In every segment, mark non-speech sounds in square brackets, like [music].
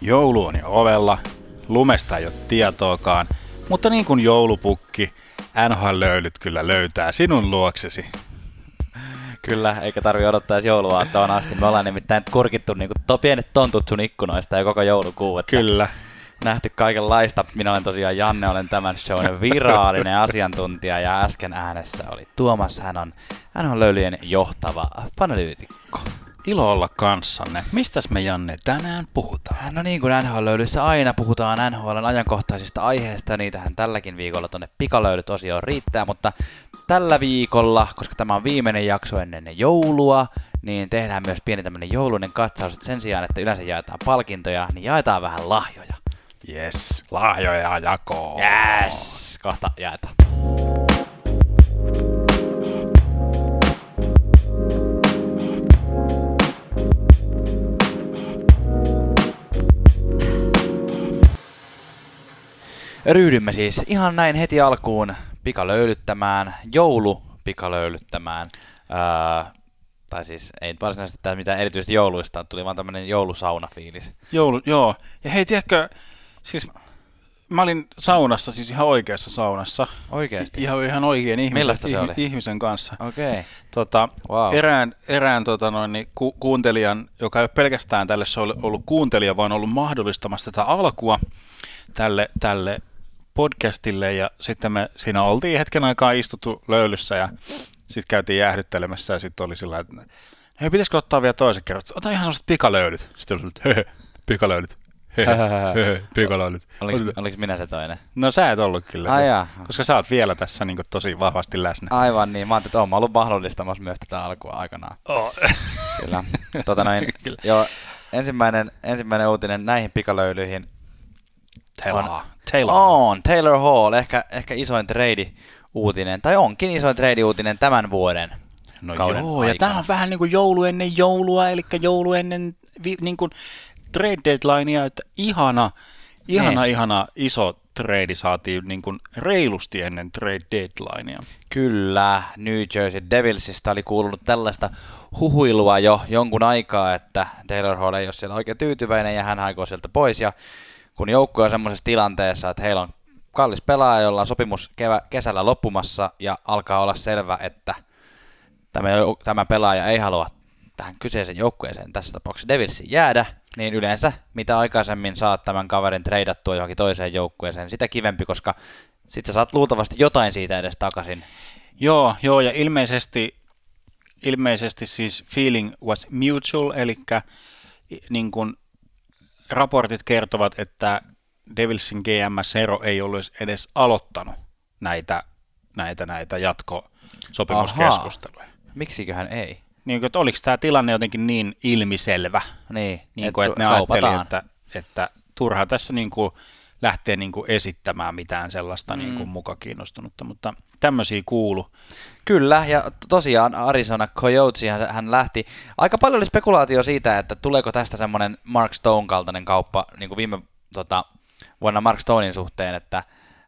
Joulu on jo ovella, lumesta ei ole tietoakaan, mutta niin kuin joulupukki, NHL-löylyt kyllä löytää sinun luoksesi. Kyllä, eikä tarvi odottaa edes jouluaattoon asti. Me ollaan nimittäin kurkittu niin to, pienet tontut sun ikkunoista ja koko joulukuu. Että Kyllä. Nähty kaikenlaista. Minä olen tosiaan Janne, olen tämän shown virallinen asiantuntija ja äsken äänessä oli Tuomas. Hän on, hän on löylyjen johtava panelyytikko. Ilo olla kanssanne. Mistäs me Janne tänään puhutaan? No niin kuin NHL-löylyssä aina puhutaan NHLn ajankohtaisista aiheista, niitähän tälläkin viikolla tuonne pikalöylyt osioon riittää, mutta tällä viikolla, koska tämä on viimeinen jakso ennen joulua, niin tehdään myös pieni tämmöinen joulunen katsaus, että sen sijaan, että yleensä jaetaan palkintoja, niin jaetaan vähän lahjoja. Yes, lahjoja jakoon. Yes, kohta jaetaan. Ryhdymme siis ihan näin heti alkuun pikalöylyttämään, joulu pikalöylyttämään. Öö, tai siis ei varsinaisesti tämä mitään erityisesti jouluista, tuli vaan tämmönen joulusaunafiilis. Joulu, joo. Ja hei, tiedätkö, siis mä olin saunassa, siis ihan oikeassa saunassa. Oikeasti? Ihan, ihan oikein ihmisen, se oli? ihmisen kanssa. Okei. Okay. Tota, wow. Erään, erään tota noin, niin ku, kuuntelijan, joka ei ole pelkästään tälle se ollut, ollut kuuntelija, vaan ollut mahdollistamassa tätä alkua tälle, tälle podcastille ja sitten me siinä oltiin hetken aikaa istuttu löylyssä ja sitten käytiin jäähdyttelemässä ja sitten oli sillä että hei, pitäisikö ottaa vielä toisen kerran? Ota ihan sellaiset pikalöydyt. Sitten oli että pikalöydyt. pikalöydyt. Oliko, oliko minä se toinen? No sä et ollut kyllä. Ai jaa. Koska sä oot vielä tässä niin tosi vahvasti läsnä. Aivan niin. Mä ajattelin, että oon ollut mahdollistamassa myös tätä alkua aikanaan. Oh. Kyllä. Tota noin, [laughs] kyllä. Joo, ensimmäinen, ensimmäinen uutinen näihin pikalöylyihin Taylor. on, Taylor. on Taylor Hall, ehkä, ehkä isoin trade uutinen, tai onkin isoin trade uutinen tämän vuoden No joo, ja aikana. tämä on vähän niin kuin joulu ennen joulua, eli joulu ennen vi, niin kuin trade deadlinea, että ihana, ihana, Niin. ihana iso trade saatiin niin kuin reilusti ennen trade deadlinea. Kyllä, New Jersey Devilsista oli kuulunut tällaista huhuilua jo jonkun aikaa, että Taylor Hall ei ole siellä oikein tyytyväinen ja hän aikoo sieltä pois. Ja kun joukko on semmoisessa tilanteessa, että heillä on kallis pelaaja, jolla on sopimus kevä, kesällä loppumassa ja alkaa olla selvä, että tämä, tämä pelaaja ei halua tähän kyseisen joukkueeseen, tässä tapauksessa Devilsiin jäädä, niin yleensä mitä aikaisemmin saat tämän kaverin treidattua johonkin toiseen joukkueeseen, sitä kivempi, koska sit sä saat luultavasti jotain siitä edes takaisin. Joo, joo, ja ilmeisesti, ilmeisesti siis feeling was mutual, eli niin kuin raportit kertovat, että Devilsin GM Sero ei ollut edes aloittanut näitä, näitä, näitä jatkosopimuskeskusteluja. Miksiköhän ei? Niin että oliko tämä tilanne jotenkin niin ilmiselvä, Niin, niin kuin, että ne ajatteli, että, että turha tässä niin kuin lähtee niin kuin esittämään mitään sellaista mm. niin kuin muka kiinnostunutta, mutta tämmöisiä kuulu. Kyllä, ja tosiaan Arizona Coyotes hän, hän lähti. Aika paljon oli spekulaatio siitä, että tuleeko tästä semmoinen Mark Stone kaltainen kauppa, niin kuin viime tota, vuonna Mark Stonein suhteen, että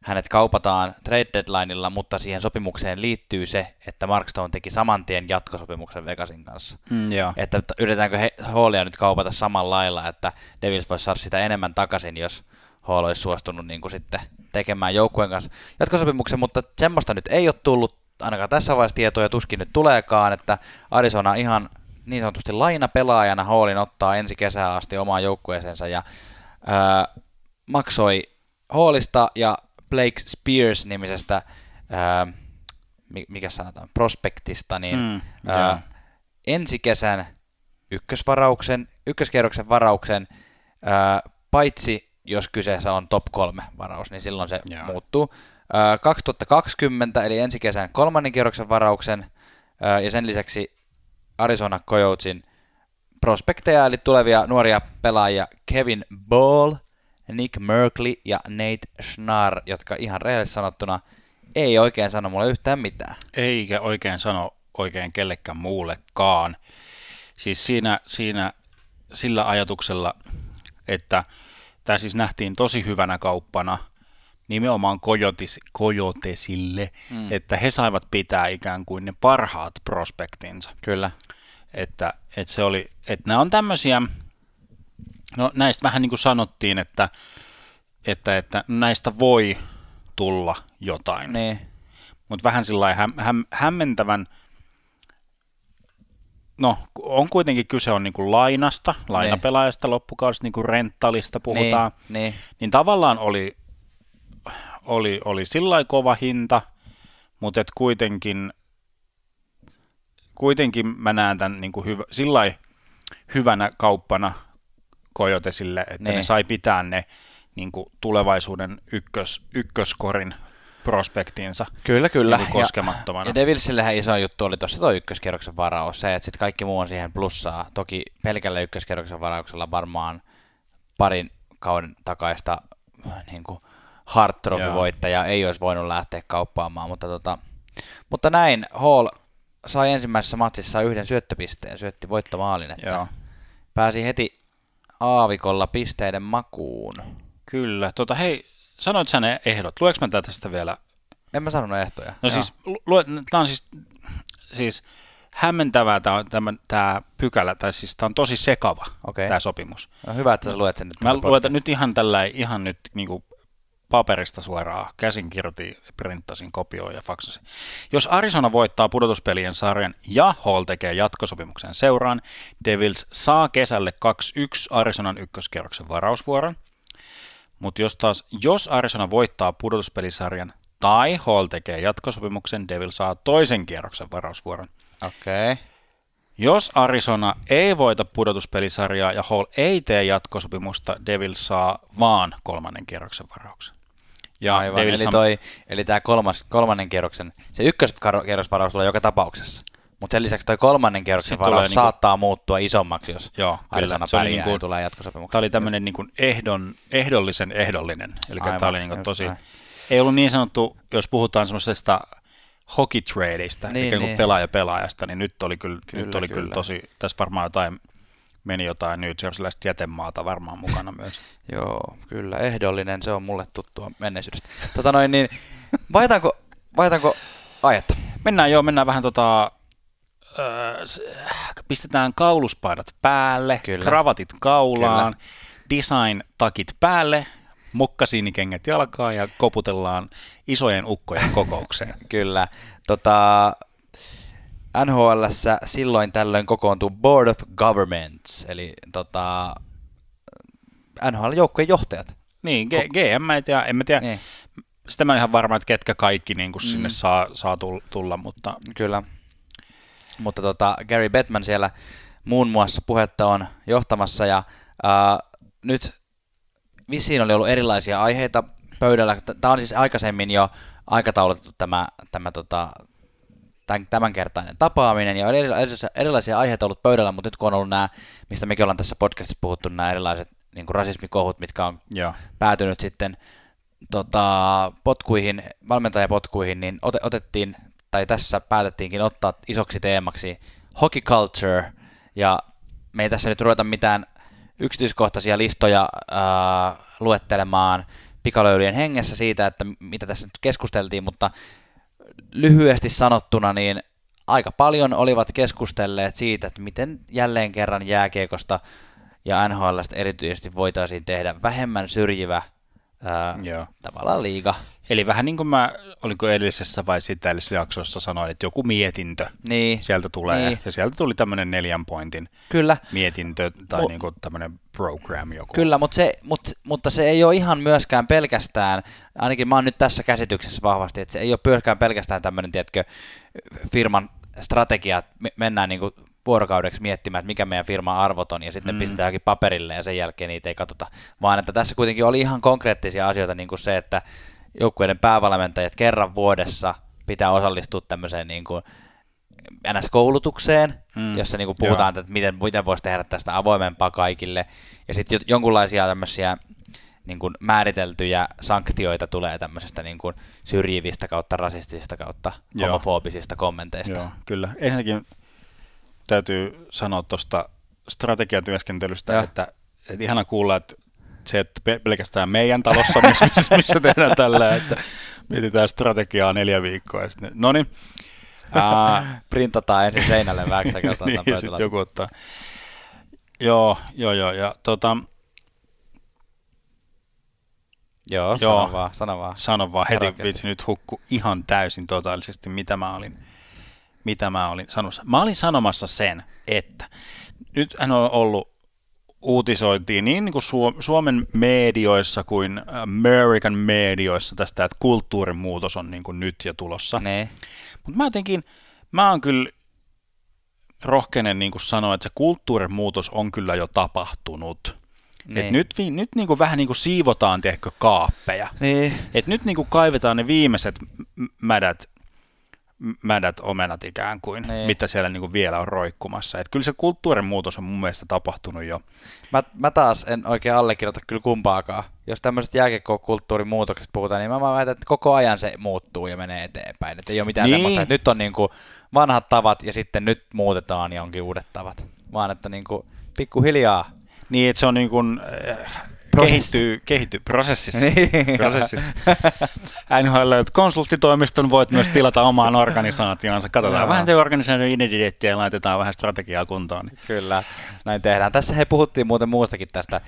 hänet kaupataan trade deadlineilla, mutta siihen sopimukseen liittyy se, että Mark Stone teki saman tien jatkosopimuksen Vegasin kanssa. Mm, joo. Että yritetäänkö he, Hallia nyt kaupata samalla lailla, että Devils voisi saada sitä enemmän takaisin, jos Hall olisi suostunut niin kuin sitten tekemään joukkueen kanssa jatkosopimuksen, mutta semmoista nyt ei ole tullut ainakaan tässä vaiheessa tietoja, tuskin nyt tuleekaan, että Arizona ihan niin sanotusti lainapelaajana Hallin ottaa ensi kesää asti omaan joukkueeseensa ja ää, maksoi Hallista ja Blake Spears nimisestä ää, mi- mikä sanotaan, prospektista, niin Mm, ää, ensi kesän ykkösvarauksen, ykköskierroksen varauksen, ää, paitsi jos kyseessä on top kolme varaus, niin silloin se Joo. muuttuu. Ää, 2020, eli ensi kesän kolmannen kierroksen varauksen, ja sen lisäksi Arizona Coyotesin prospekteja, eli tulevia nuoria pelaajia Kevin Ball, Nick Merkley ja Nate Schnarr, jotka ihan rehellisesti sanottuna ei oikein sano mulle yhtään mitään. Eikä oikein sano oikein kellekään muullekaan. Siis siinä, siinä sillä ajatuksella, että tämä siis nähtiin tosi hyvänä kauppana nimenomaan Coyotes, Coyotesille, mm. että he saivat pitää ikään kuin ne parhaat prospektinsa. Kyllä. Että, että se oli, että nämä on tämmöisiä, No näistä vähän niin kuin sanottiin, että, että, että näistä voi tulla jotain. Niin. Mutta vähän sillä häm, häm, hämmentävän, no on kuitenkin kyse on niin kuin lainasta, lainapelaajasta loppukaudesta, niin kuin renttalista puhutaan. Niin, niin. niin tavallaan oli, oli, oli sillä kova hinta, mutta et kuitenkin, kuitenkin mä näen tämän niin kuin hyvä, sillä hyvänä kauppana Kojotesille, että niin. ne sai pitää ne niin kuin tulevaisuuden ykkös, ykköskorin prospektiinsa kyllä, kyllä. Niin koskemattomana. Ja, ja Devilsillehän iso juttu oli tuossa tuo ykköskierroksen varaus, se, että sitten kaikki muu on siihen plussaa. Toki pelkällä ykköskierroksen varauksella varmaan parin kauden takaista niin kuin hard voittaja ei olisi voinut lähteä kauppaamaan, mutta, tota, mutta näin Hall sai ensimmäisessä matsissa yhden syöttöpisteen, syötti voittomaalin, että Joo. pääsi heti aavikolla pisteiden makuun. Kyllä. Tota, hei, sanoit sä ne ehdot. Lueks mä tästä vielä? En mä sanonut ehtoja. No Joo. siis, lu, tää on siis, siis hämmentävää tämä, tämä, tämä pykälä, tai siis tämä on tosi sekava, okay. tämä sopimus. No hyvä, että sä luet sen nyt. Mä luetan nyt ihan tällä, ihan nyt niin kuin paperista suoraan, käsin kirjoitin, printtasin, kopioin ja faksasin. Jos Arizona voittaa pudotuspelien sarjan ja Hall tekee jatkosopimuksen seuraan, Devils saa kesälle 2-1 Arizonan ykköskierroksen varausvuoron. Mutta jos taas, jos Arizona voittaa pudotuspelisarjan tai Hall tekee jatkosopimuksen, Devil saa toisen kierroksen varausvuoron. Okei. Okay. Jos Arizona ei voita pudotuspelisarjaa ja Hall ei tee jatkosopimusta, Devil saa vaan kolmannen kierroksen varauksen. Ja Aivan, eli, toi, eli tämä kolmas, kolmannen kierroksen, se ykköskierrosvaraus tulee joka tapauksessa. Mutta sen lisäksi toi kolmannen kierroksen varaus niinku, saattaa muuttua isommaksi, jos joo, Arizona kyllä, pärjää niinku, tulee jatkosopimukseen. Tämä oli tämmöinen niinku ehdon, ehdollisen ehdollinen. Eli tämä oli niinku tosi, näin. ei ollut niin sanottu, jos puhutaan semmoisesta hockey tradeista, niin, eli niin. pelaaja pelaajasta, niin nyt oli kyllä, kyllä, nyt oli kyllä. kyllä tosi, tässä varmaan jotain meni jotain New Jerseyläistä jätemaata varmaan mukana myös. [laughs] Joo, kyllä, ehdollinen, se on mulle tuttua menneisyydestä. Tota noin, niin, vaihtaanko, vaihtaanko aihetta? Mennään joo, mennään vähän tota, öö, pistetään kauluspaidat päälle, kyllä. kravatit kaulaan, kyllä. design-takit päälle, mokkasiinikengät jalkaa ja koputellaan isojen ukkojen [laughs] kokoukseen. Kyllä. Tota, NHL silloin tällöin kokoontuu Board of Governments, eli tota, NHL-joukkojen johtajat. Niin, G- GM ja en mä tiedä, niin. sitä mä en ihan varma, että ketkä kaikki niin kuin sinne mm. saa, saa tulla, mutta... Kyllä. Mutta tota, Gary Bettman siellä muun muassa puhetta on johtamassa ja ää, nyt vissiin oli ollut erilaisia aiheita pöydällä. Tämä on siis aikaisemmin jo aikataulutettu tämä, tämä tota, tämän, tämänkertainen tapaaminen, ja on erilaisia, erilaisia aiheita ollut pöydällä, mutta nyt kun on ollut nämä, mistä mekin ollaan tässä podcastissa puhuttu, nämä erilaiset niin kuin rasismikohut, mitkä on Joo. päätynyt sitten tota, potkuihin, valmentajapotkuihin, niin ot, otettiin, tai tässä päätettiinkin ottaa isoksi teemaksi hockey culture, ja me ei tässä nyt ruveta mitään yksityiskohtaisia listoja äh, luettelemaan pikalöylyjen hengessä siitä, että mitä tässä nyt keskusteltiin, mutta lyhyesti sanottuna, niin aika paljon olivat keskustelleet siitä, että miten jälleen kerran jääkiekosta ja NHLstä erityisesti voitaisiin tehdä vähemmän syrjivä ää, Joo. tavallaan liiga. Eli vähän niin kuin mä, olinko edellisessä vai sitä edellisessä jaksossa sanoin, että joku mietintö niin. sieltä tulee. Niin. Ja sieltä tuli tämmöinen neljän pointin Kyllä. mietintö tai Mu- niin kuin tämmöinen program joku. Kyllä, mutta se, mutta, mutta se ei ole ihan myöskään pelkästään, ainakin mä oon nyt tässä käsityksessä vahvasti, että se ei ole myöskään pelkästään tämmöinen, tiedätkö, firman strategia, että me mennään niin kuin vuorokaudeksi miettimään, että mikä meidän firman arvot on, ja sitten mm. pistetään johonkin paperille, ja sen jälkeen niitä ei katsota, vaan että tässä kuitenkin oli ihan konkreettisia asioita, niin kuin se, että joukkueiden päävalmentajat kerran vuodessa pitää osallistua tämmöiseen niin kuin NS-koulutukseen, mm. jossa niin kuin puhutaan, Joo. että miten, miten voisi tehdä tästä avoimempaa kaikille, ja sitten jonkunlaisia tämmöisiä niin kuin määriteltyjä sanktioita tulee tämmöisestä niin kuin syrjivistä kautta rasistisista kautta Joo. homofobisista kommenteista. Joo, kyllä. Ensinnäkin täytyy sanoa tuosta strategiatyöskentelystä, että, että ihana kuulla, että se, että pelkästään meidän talossa, [laughs] missä, missä tehdään tällä, että mietitään strategiaa neljä viikkoa. Ja no niin. Ää... [laughs] Printataan ensin seinälle vähäksi [laughs] niin, sitten joku ottaa. Joo, joo, joo. Ja, tota... Joo, joo, sano vaan, sano vaan. Sano vaan, heti vitsi nyt hukku ihan täysin totaalisesti, mitä mä olin, mitä mä olin sanomassa. Mä olin sanomassa sen, että nyt hän on ollut uutisoitiin niin, niin kuin Suom- Suomen medioissa kuin American medioissa tästä, että kulttuurimuutos on niin kuin nyt jo tulossa. Ne. Mutta mä jotenkin, mä oon kyllä rohkeinen niin kuin sanoa, että se kulttuurimuutos on kyllä jo tapahtunut. Niin. Et nyt, nyt niin kuin vähän niin kuin siivotaan, tiedätkö, kaappeja. Niin. Et nyt niin kuin kaivetaan ne viimeiset mädät, mädät omenat ikään kuin, Niin. mitä siellä niin kuin vielä on roikkumassa. Et kyllä se kulttuurin muutos on mun mielestä tapahtunut jo. Mä, mä taas en oikein allekirjoita kyllä kumpaakaan. Jos tämmöiset jääkiekko-kulttuurin muutokset puhutaan, niin mä vaan väitän, että koko ajan se muuttuu ja menee eteenpäin. Että ei ole mitään Niin. niin. semmoista, että nyt on niinku vanhat tavat ja sitten nyt muutetaan ja onkin uudet tavat. Vaan että niinku pikkuhiljaa. Niin, että se on niin kuin, äh, Kehittyy, kehittyy prosessissa. Niin. prosessissa. [laughs] NHL, että konsulttitoimiston voit myös tilata omaan organisaatioonsa. Katsotaan Joo. vähän te organisaation identiteettiä ja laitetaan vähän strategiaa kuntoon. Niin. Kyllä, näin tehdään. Tässä he puhuttiin muuten muustakin tästä,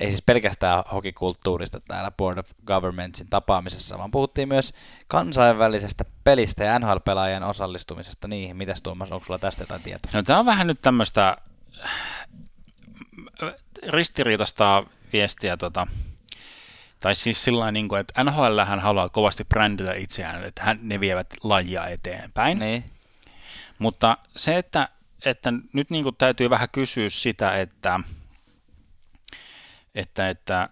ei siis pelkästään hokikulttuurista täällä Board of Governmentsin tapaamisessa, vaan puhuttiin myös kansainvälisestä pelistä ja NHL-pelaajien osallistumisesta niihin. Mitäs Tuomas, onko sulla tästä jotain tietoa? No, tämä on vähän nyt tämmöistä ristiriitasta viestiä, tota, tai siis sillä niin kuin, että NHL hän haluaa kovasti bränditä itseään, että hän, ne vievät lajia eteenpäin. Niin. Mutta se, että, että nyt niin kuin täytyy vähän kysyä sitä, että, että, että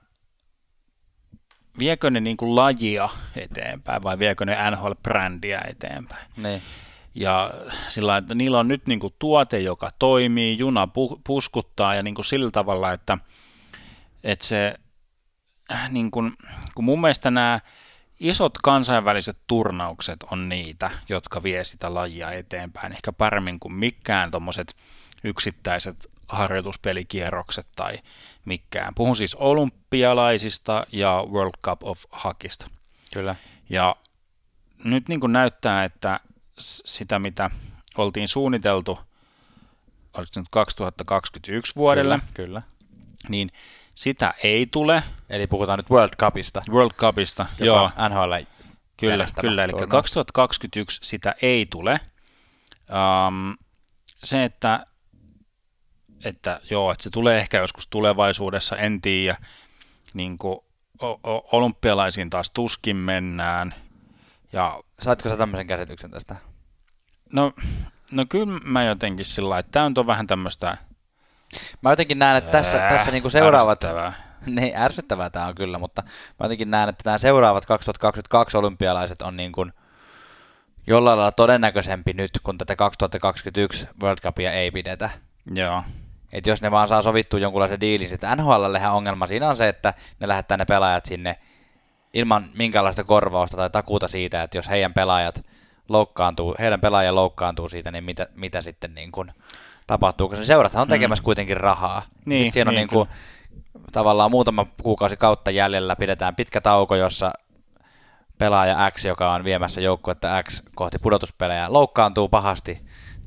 viekö ne niin kuin lajia eteenpäin vai viekö ne NHL-brändiä eteenpäin. Niin. Ja sillä että niillä on nyt niin kuin tuote, joka toimii, juna pu- puskuttaa ja niin kuin sillä tavalla, että, että se, äh, niin kuin, kun mun mielestä nämä isot kansainväliset turnaukset on niitä, jotka vie sitä lajia eteenpäin, ehkä paremmin kuin mikään tuommoiset yksittäiset harjoituspelikierrokset tai mikään. Puhun siis olympialaisista ja World Cup of Hockeysta. Kyllä. Ja nyt niin kuin näyttää, että sitä mitä oltiin suunniteltu, oliko se nyt 2021 vuodelle, Kyllä. Kyllä. niin sitä ei tule Eli puhutaan nyt World Cupista. World Cupista. Joo, NHL kyllä, kyllä. Eli turnaus. 2021 sitä ei tule. Um, se, että, että joo, että se tulee ehkä joskus tulevaisuudessa, en tiedä. Niin kuin, o- o- olympialaisiin taas tuskin mennään. Ja Saitko sä tämmöisen käsityksen tästä? No, no kyllä mä jotenkin sillä lailla, että tämä on vähän tämmöistä Mä jotenkin näen, että tässä, tässä niinku seuraavat... ärsyttävää. [laughs] Niin, ärsyttävää tämä on kyllä, mutta mä jotenkin näen, että nämä seuraavat 2022 olympialaiset on niin kuin jollain lailla todennäköisempi nyt, kun tätä 2021 World Cupia ei pidetä. Joo, Et jos ne vaan saa sovittua jonkunlaisen diilin, sitten NHLllähän ongelma siinä on se, että ne lähettää ne pelaajat sinne ilman minkäänlaista korvausta tai takuuta siitä, että jos heidän pelaajat loukkaantuu, heidän pelaaja loukkaantuu siitä, niin mitä, mitä sitten niin kuin tapahtuu, koska se seurathan on tekemässä kuitenkin rahaa. Niin, Sitten siinä on niin niin kuin, tavallaan muutama kuukausi kautta jäljellä, pidetään pitkä tauko, jossa pelaaja X, joka on viemässä joukkuetta X kohti pudotuspelejä, loukkaantuu pahasti,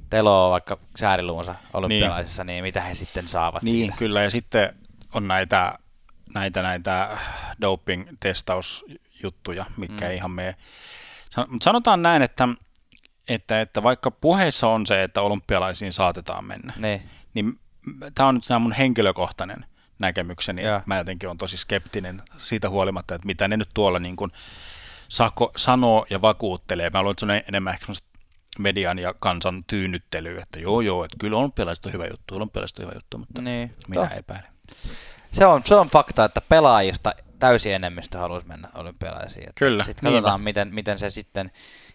teloo vaikka sääriluunsa olympialaisissa, niin. niin mitä he sitten saavat niin siitä? kyllä. Ja sitten on näitä, näitä, näitä doping-testausjuttuja, mitkä Mm. ihan mene. Mutta sanotaan näin, että, että, että vaikka puheissa on se, että olympialaisiin saatetaan mennä, Niin. niin tämä on nyt tämä mun henkilökohtainen näkemykseni. Joo. Mä jotenkin on tosi skeptinen siitä huolimatta, että mitä ne nyt tuolla niin kuin sako, sanoo ja vakuuttelee. Mä luulen, että se on enemmän ehkä median ja kansan tyynnyttelyä, että joo joo, että kyllä olympialaiset on hyvä juttu, olympialaiset on hyvä juttu, mutta Niin. minä epäilen. Se on, se on fakta, että pelaajista täysi enemmistö haluaisi mennä olympialaisiin. Kyllä, Sitten katsotaan, niinpä. miten, miten se sitten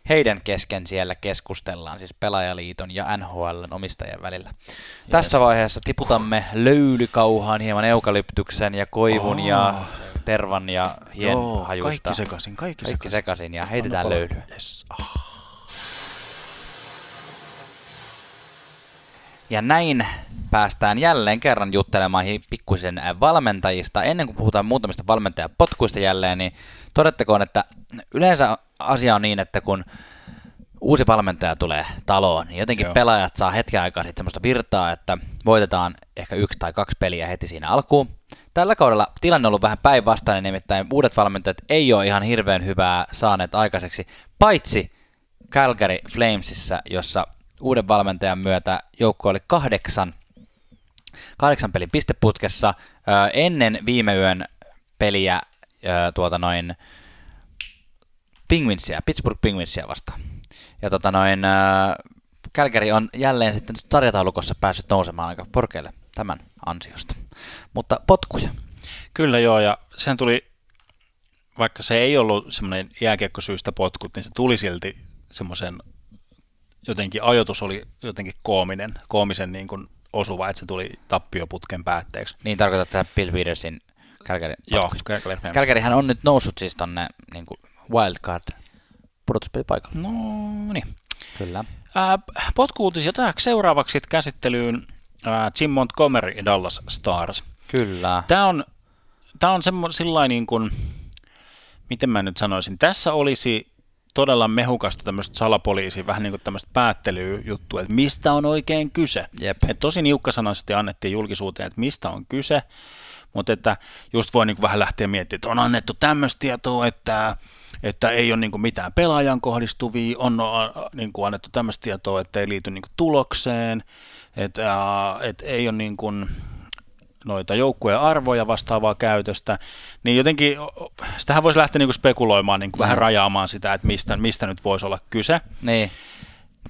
heidän kesken siellä keskustellaan, siis Pelaajaliiton ja NHLn omistajien välillä. Yes. Tässä vaiheessa tiputamme löylykauhaan hieman eukalyptyksen ja koivun Oh. ja tervan ja hien Joo, hajuista. kaikki sekaisin, kaikki, Kaikki sekaisin. sekaisin ja heitetään Anna löylyä. Yes. Ah. Ja näin päästään jälleen kerran juttelemaan pikkuisen valmentajista. Ennen kuin puhutaan muutamista valmentajapotkuista jälleen, niin todettakoon, että yleensä asia on niin, että kun uusi valmentaja tulee taloon, niin jotenkin Joo. Pelaajat saa hetken aikaa sitten semmoista virtaa, että voitetaan ehkä yksi tai kaksi peliä heti siinä alkuun. Tällä kaudella tilanne on ollut vähän päinvastainen, nimittäin uudet valmentajat ei ole ihan hirveän hyvää saaneet aikaiseksi, paitsi Calgary Flamesissa, jossa uuden valmentajan myötä joukko oli kahdeksan, kahdeksan pelin pisteputkessa ennen viime yön peliä tuota noin Penguinsia, Pittsburgh Penguinsia vastaan. Ja tota noin, Kälkäri on jälleen sitten sarjataulukossa päässyt nousemaan aika korkealle tämän ansiosta. Mutta potkuja. Kyllä joo, ja sen tuli, vaikka se ei ollut semmoinen jääkiekkosyistä potkut, niin se tuli silti semmoisen, jotenkin ajoitus oli jotenkin koominen, koomisen niin kuin osuva, että se tuli tappioputken päätteeksi. Niin tarkoitat tätä Bill Petersin Kälkäri Joo, Kälkärihän on nyt noussut siis tonne niin kuin wildcard pudotuspelipaikalle. No niin. Kyllä. Äh, potkuutisia tähäksi seuraavaksi käsittelyyn äh, Jim Montgomery ja Dallas Stars. Kyllä. Tämä on, tämä on semmo, sillain niin kuin, miten mä nyt sanoisin, tässä olisi todella mehukasta tämmöistä salapoliisia, vähän niin kuin tämmöistä päättelyjuttua, että mistä on oikein kyse. Jep. Et tosi niukkasanaisesti annettiin julkisuuteen, että mistä on kyse, mutta että just voi niin kuin vähän lähteä miettimään, että on annettu tämmöistä tietoa, että että ei ole niin kuin mitään pelaajan kohdistuvia, on niin kuin annettu tämmöistä tietoa, että ei liity niin kuin tulokseen, että, että ei ole niin kuin noita joukkueen arvoja vastaavaa käytöstä, niin jotenkin sitähän voisi lähteä niin kuin spekuloimaan, niin kuin mm. vähän rajaamaan sitä, että mistä, mistä nyt voisi olla kyse. Niin.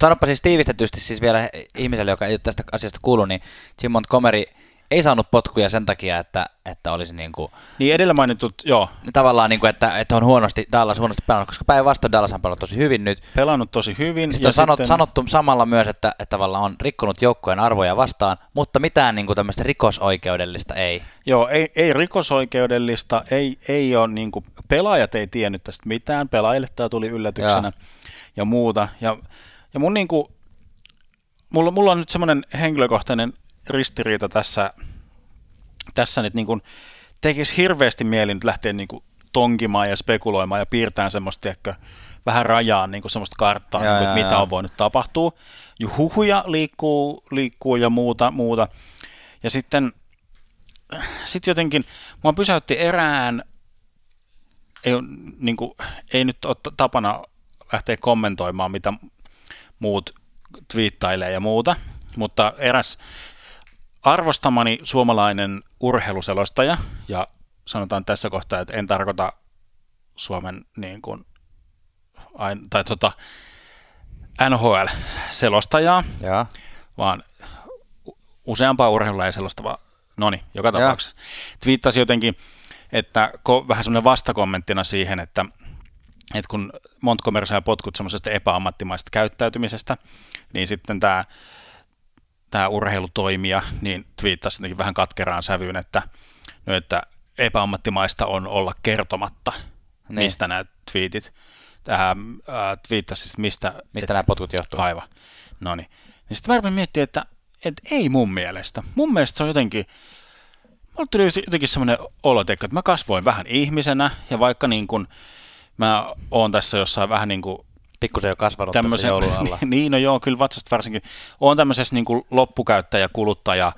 Sanoppa siis tiivistetysti siis vielä ihmiselle, joka ei ole tästä asiasta kuullut, niin Jim Montgomery – ei saanut potkuja sen takia, että, että olisi niin kuin... Niin edellä mainitut, joo. Tavallaan niin kuin, että, että on huonosti, Dallas huonosti pelannut, koska päinvastoin Dallas on pelannut tosi hyvin nyt. Pelannut tosi hyvin. Sitten on sanot, sitten... sanottu samalla myös, että, että tavallaan on rikkonut joukkojen arvoja vastaan, mutta mitään niin kuin tämmöistä rikosoikeudellista ei. Joo, ei, ei rikosoikeudellista, ei, ei ole niin kuin, pelaajat ei tiennyt tästä mitään, pelaajille tämä tuli yllätyksenä ja, ja muuta. Ja, ja mun niin kuin, mulla, mulla on nyt semmoinen henkilökohtainen ristiriita tässä, tässä nyt niin kuin tekisi hirveästi mieli nyt lähteä niin kuin tonkimaan ja spekuloimaan ja piirtämään semmoista ehkä vähän rajaa niin kuin semmoista karttaa, ja, niin kuin, että mitä on voinut tapahtua. Ja huhuja liikkuu, liikkuu ja muuta, muuta. Ja sitten sit jotenkin, mua pysäytti erään, ei, niin kuin, ei nyt ole tapana lähteä kommentoimaan, mitä muut twiittailee ja muuta, mutta eräs arvostamani suomalainen urheiluselostaja, ja sanotaan tässä kohtaa, että en tarkoita Suomen niin kuin, tai tota, NHL-selostajaa, ja. vaan useampaa urheilua selostava, no niin, joka tapauksessa, twiittasi jotenkin, että ko, vähän semmoinen vastakommenttina siihen, että, että kun Montgomery sai potkut semmoisesta epäammattimaisesta käyttäytymisestä, niin sitten tämä tämä urheilutoimija, niin twiittasi vähän katkeraan sävyyn, että, no, että epäammattimaista on olla kertomatta, niin. mistä nämä tweetit. Tähän äh, twiittasi siis mistä... Mistä nämä potkut johtuu. Aivan. No niin. Niin sitten mä miettiä, että, että ei mun mielestä. Mun mielestä se on jotenkin... Mulle tuli jotenkin semmoinen olo, että mä kasvoin vähän ihmisenä, ja vaikka niin kun mä oon tässä jossain vähän niin kuin Pikkusen jo kasvanut tässä joulun alla. [laughs] niin, no joo, kyllä vatsasta varsinkin. On tämmöisessä niin kuin loppukäyttäjä, kuluttaja,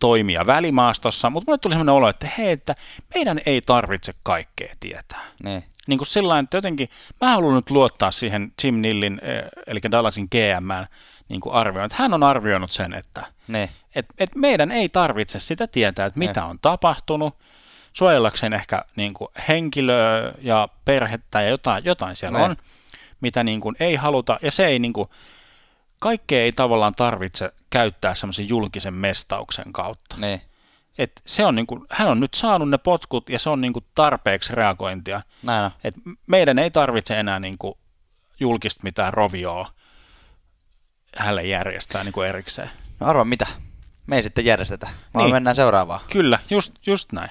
toimia välimaastossa, mutta mulle tuli sellainen olo, että hei, että meidän ei tarvitse kaikkea tietää. Niin. Niin kuin sillä että jotenkin mä haluan nyt luottaa siihen Jim Nillin, eh, eli Dallasin GM, niin kuin arvioon, että hän on arvioinut sen, että niin. et, et meidän ei tarvitse sitä tietää, että mitä niin. on tapahtunut, suojellakseen ehkä niin kuin henkilöä ja perhettä ja jotain, jotain siellä niin. on mitä niin kuin ei haluta, ja se ei niin kuin, kaikkea ei tavallaan tarvitse käyttää semmoisen julkisen mestauksen kautta. Niin. Et se on niin kuin, hän on nyt saanut ne potkut ja se on niin kuin tarpeeksi reagointia. Näin Et meidän ei tarvitse enää niin kuin julkista mitään rovioa hälle järjestää niin kuin erikseen. No arva mitä? Me ei sitten järjestetä, vaan niin. mennään seuraavaan. Kyllä, just, just näin.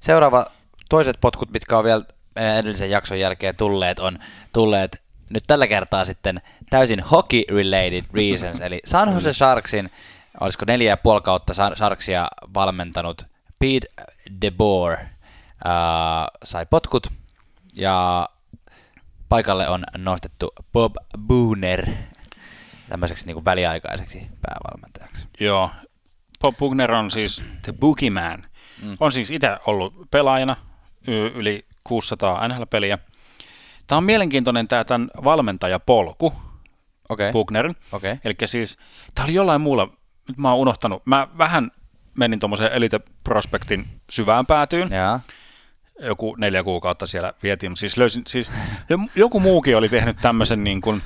Seuraava, toiset potkut, mitkä on vielä edellisen jakson jälkeen tulleet, on tulleet nyt tällä kertaa sitten täysin hockey-related reasons, eli San Jose Sharksin, olisiko neljä ja puoli kautta Sharksia valmentanut Pete DeBoer äh, sai potkut, ja paikalle on nostettu Bob Booner tämmöiseksi niin kuin väliaikaiseksi päävalmentajaksi. Joo, Bob Booner on siis the boogeyman, Mm. On siis itse ollut pelaajana y- yli 600 NHL-peliä. Tämä on mielenkiintoinen tämä tämän valmentajapolku, Okei. Bugnerin. Okei. Eli siis, tämä oli jollain muulla, nyt mä oon unohtanut, mä vähän menin tuommoisen Elite Prospectin syvään päätyyn, Jaa. joku neljä kuukautta siellä vietiin, siis löysin, siis jo- joku muukin oli tehnyt tämmöisen niin kuin,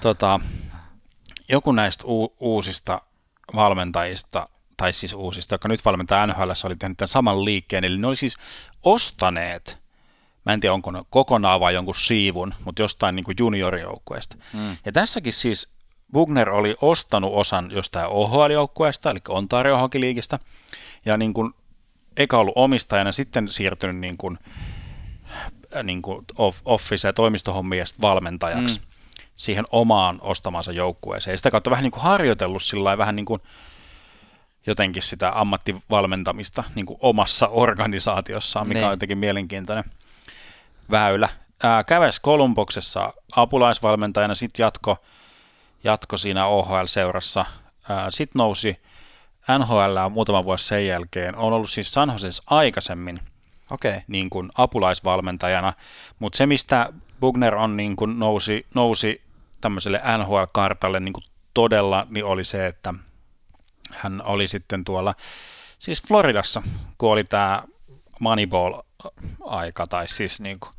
tota, joku näistä u- uusista valmentajista, tai siis uusista, jotka nyt valmentaa NHL, oli tehnyt tämän saman liikkeen, eli ne oli siis ostaneet, mä en tiedä onko ne kokonaan vai jonkun siivun, mutta jostain niin juniorijoukkueesta. Mm. Ja tässäkin siis Bugner oli ostanut osan jostain OHL-joukkueesta, eli Ontario Hockey Leagueista, ja niin kuin eka ollut omistajana, sitten siirtynyt niin kuin, äh, niin kuin off, office- ja sitten valmentajaksi mm. siihen omaan ostamansa joukkueeseen. Ja sitä kautta vähän niin kuin harjoitellut sillä vähän niin kuin jotenkin sitä ammattivalmentamista niin kuin omassa organisaatiossaan, mikä Niin. on jotenkin mielenkiintoinen väylä. Ää, käves Kolumboksessa apulaisvalmentajana, sitten jatko, jatko siinä OHL-seurassa. Sitten nousi NHL muutama vuosi sen jälkeen. On ollut siis San Josessa aikaisemmin Okei. niin kuin apulaisvalmentajana, mutta se mistä Bugner on niin kuin nousi, nousi tämmöiselle NHL-kartalle niin kuin todella, niin oli se, että hän oli sitten tuolla siis Floridassa, kun oli tämä Moneyball-aika, tai siis niin kuin,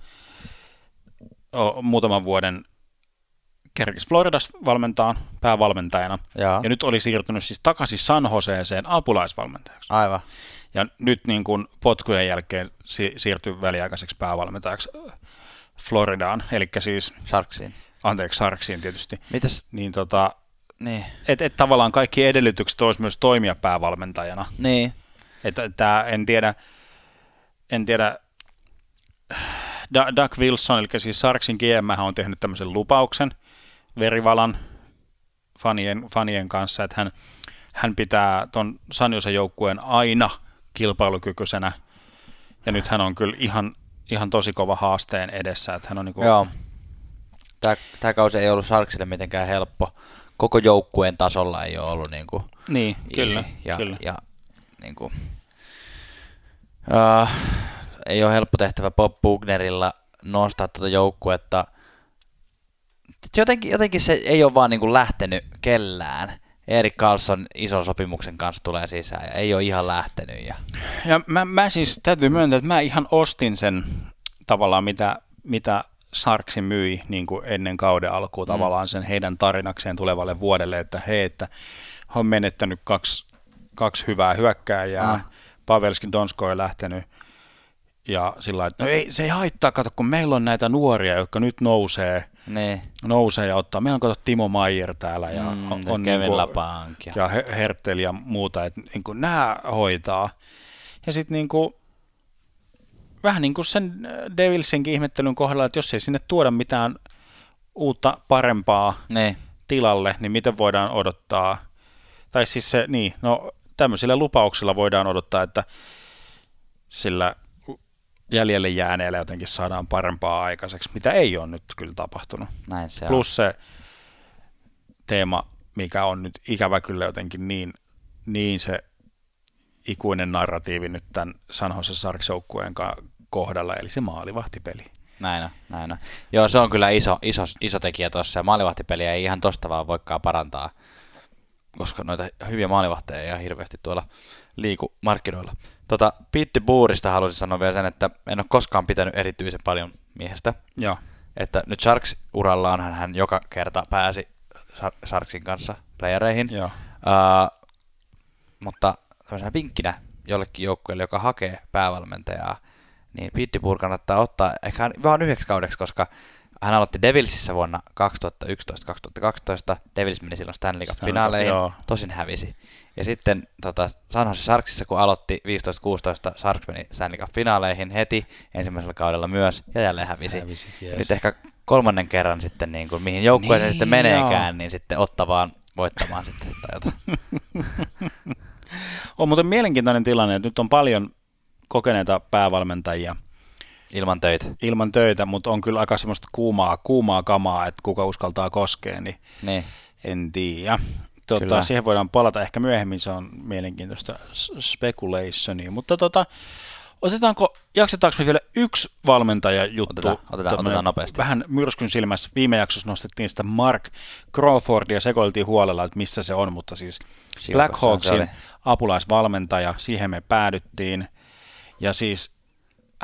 muutaman vuoden kerkis Floridassa valmentaa päävalmentajana, Jaa. ja nyt oli siirtynyt siis takaisin San Joseeseen apulaisvalmentajaksi. Aivan. Ja nyt niin kuin potkujen jälkeen si- siirtyi väliaikaiseksi päävalmentajaksi Floridaan, eli siis, Sharksiin. anteeksi, Sarksiin tietysti. Mitäs? Niin tota, Niin. et, et tavallaan kaikki edellytykset olisi myös toimia päävalmentajana. Niin. Että tää, en tiedä, en tiedä, Doug Wilson, eli siis Sarksin GM on tehnyt tämmöisen lupauksen verivalan fanien, fanien kanssa, että hän, hän pitää ton San Jose joukkueen aina kilpailukykyisenä. Ja nyt hän on kyllä ihan, ihan tosi kova haasteen edessä, että hän on niinku, Joo. Tämä, tämä kausi ei ollut Sharksille mitenkään helppo. Koko joukkueen tasolla ei ole ollut niin kuin niin, kyllä, ja, kyllä. ja niin kuin, uh, ei ole helppo tehtävä Bob Bugnerilla nostaa tuota joukkuetta. Jotenkin, jotenkin se ei ole vaan niin kuin lähtenyt kellään. Erik Carlson ison sopimuksen kanssa tulee sisään ja ei ole ihan lähtenyt. Ja... Ja mä, mä siis täytyy myöntää, että mä ihan ostin sen tavallaan, mitä, mitä Sarksi myi niin kuin ennen kauden alkuun Mm. tavallaan sen heidän tarinakseen tulevalle vuodelle, että hei, että he on menettänyt kaksi, kaksi hyvää hyökkääjää, Mm. Pavelski Donsko on lähtenyt ja sillä että no ei, se ei haittaa, kato, kun meillä on näitä nuoria, jotka nyt nousee, Niin. nousee ja ottaa. Meillä on kato Timo Maier täällä ja Mm, on, ja on Kevin niinku- Labanc ja- ja He- Hertel ja muuta, että niin kuin nämä hoitaa. Ja sitten niin kuin, vähän niin kuin sen äh, Devilsinkin ihmettelyn kohdalla, että jos ei sinne tuoda mitään uutta parempaa Niin. tilalle, niin miten voidaan odottaa, tai siis se, niin, no tämmöisillä lupauksilla voidaan odottaa, että sillä jäljelle jääneellä jotenkin saadaan parempaa aikaiseksi, mitä ei ole nyt kyllä tapahtunut. Näin se on. Plus se teema, mikä on nyt ikävä kyllä jotenkin niin, niin se ikuinen narratiivi nyt tämän San Jose Sharks kohdalla, eli se maalivahtipeli. Näin on, näin on. Joo, se on kyllä iso, iso, iso tekijä tuossa. Ja maalivahtipeliä ei ihan tosta vaan voikaan parantaa, koska noita hyviä maalivahteja ei ihan hirveästi tuolla liiku markkinoilla. Tota, Pitti Buurista haluaisin sanoa vielä sen, että en ole koskaan pitänyt erityisen paljon miehestä. Joo, Että nyt Sharks-urallaan hän, hän joka kerta pääsi Sharksin kanssa playereihin. joo. Uh, mutta tämmöisenä vinkkinä jollekin joukkueelle, joka hakee päävalmentajaa, niin Pittipur kannattaa ottaa ehkä vaan yhdeksi kaudeksi, koska hän aloitti Devilsissä vuonna 2011-2012. Devils meni silloin Stanley Stanley Cup, Cup-finaaleihin, tosin hävisi. Ja sitten tota, San Jose Sharksissa, kun aloitti 15-16, Sharks meni Stanley Cup-finaaleihin heti ensimmäisellä kaudella myös, ja jälleen hävisi. Hävisi, yes. Nyt ehkä kolmannen kerran sitten, niin kuin, mihin joukkueeseen Niin, sitten meneekään, joo. niin sitten ottavaan voittamaan sitten tai jotain. [laughs] [laughs] On muuten mielenkiintoinen tilanne, että nyt on paljon kokeneita päävalmentajia Ilman töitä. ilman töitä, mutta on kyllä aika semmoista kuumaa, kuumaa kamaa, että kuka uskaltaa koskea, niin Niin. en tiedä. Tota, siihen voidaan palata ehkä myöhemmin, se on mielenkiintoista speculationia, mutta tota, Otetaanko, jaksetaanko me vielä yksi valmentaja juttu? Otetaan, otetaan, otetaan nopeasti. Vähän myrskyn silmässä. Viime jaksossa nostettiin sitä Mark Crawfordia, sekoiltiin huolella, että missä se on, mutta siis Black Hawksin apulaisvalmentaja, siihen me päädyttiin. Ja siis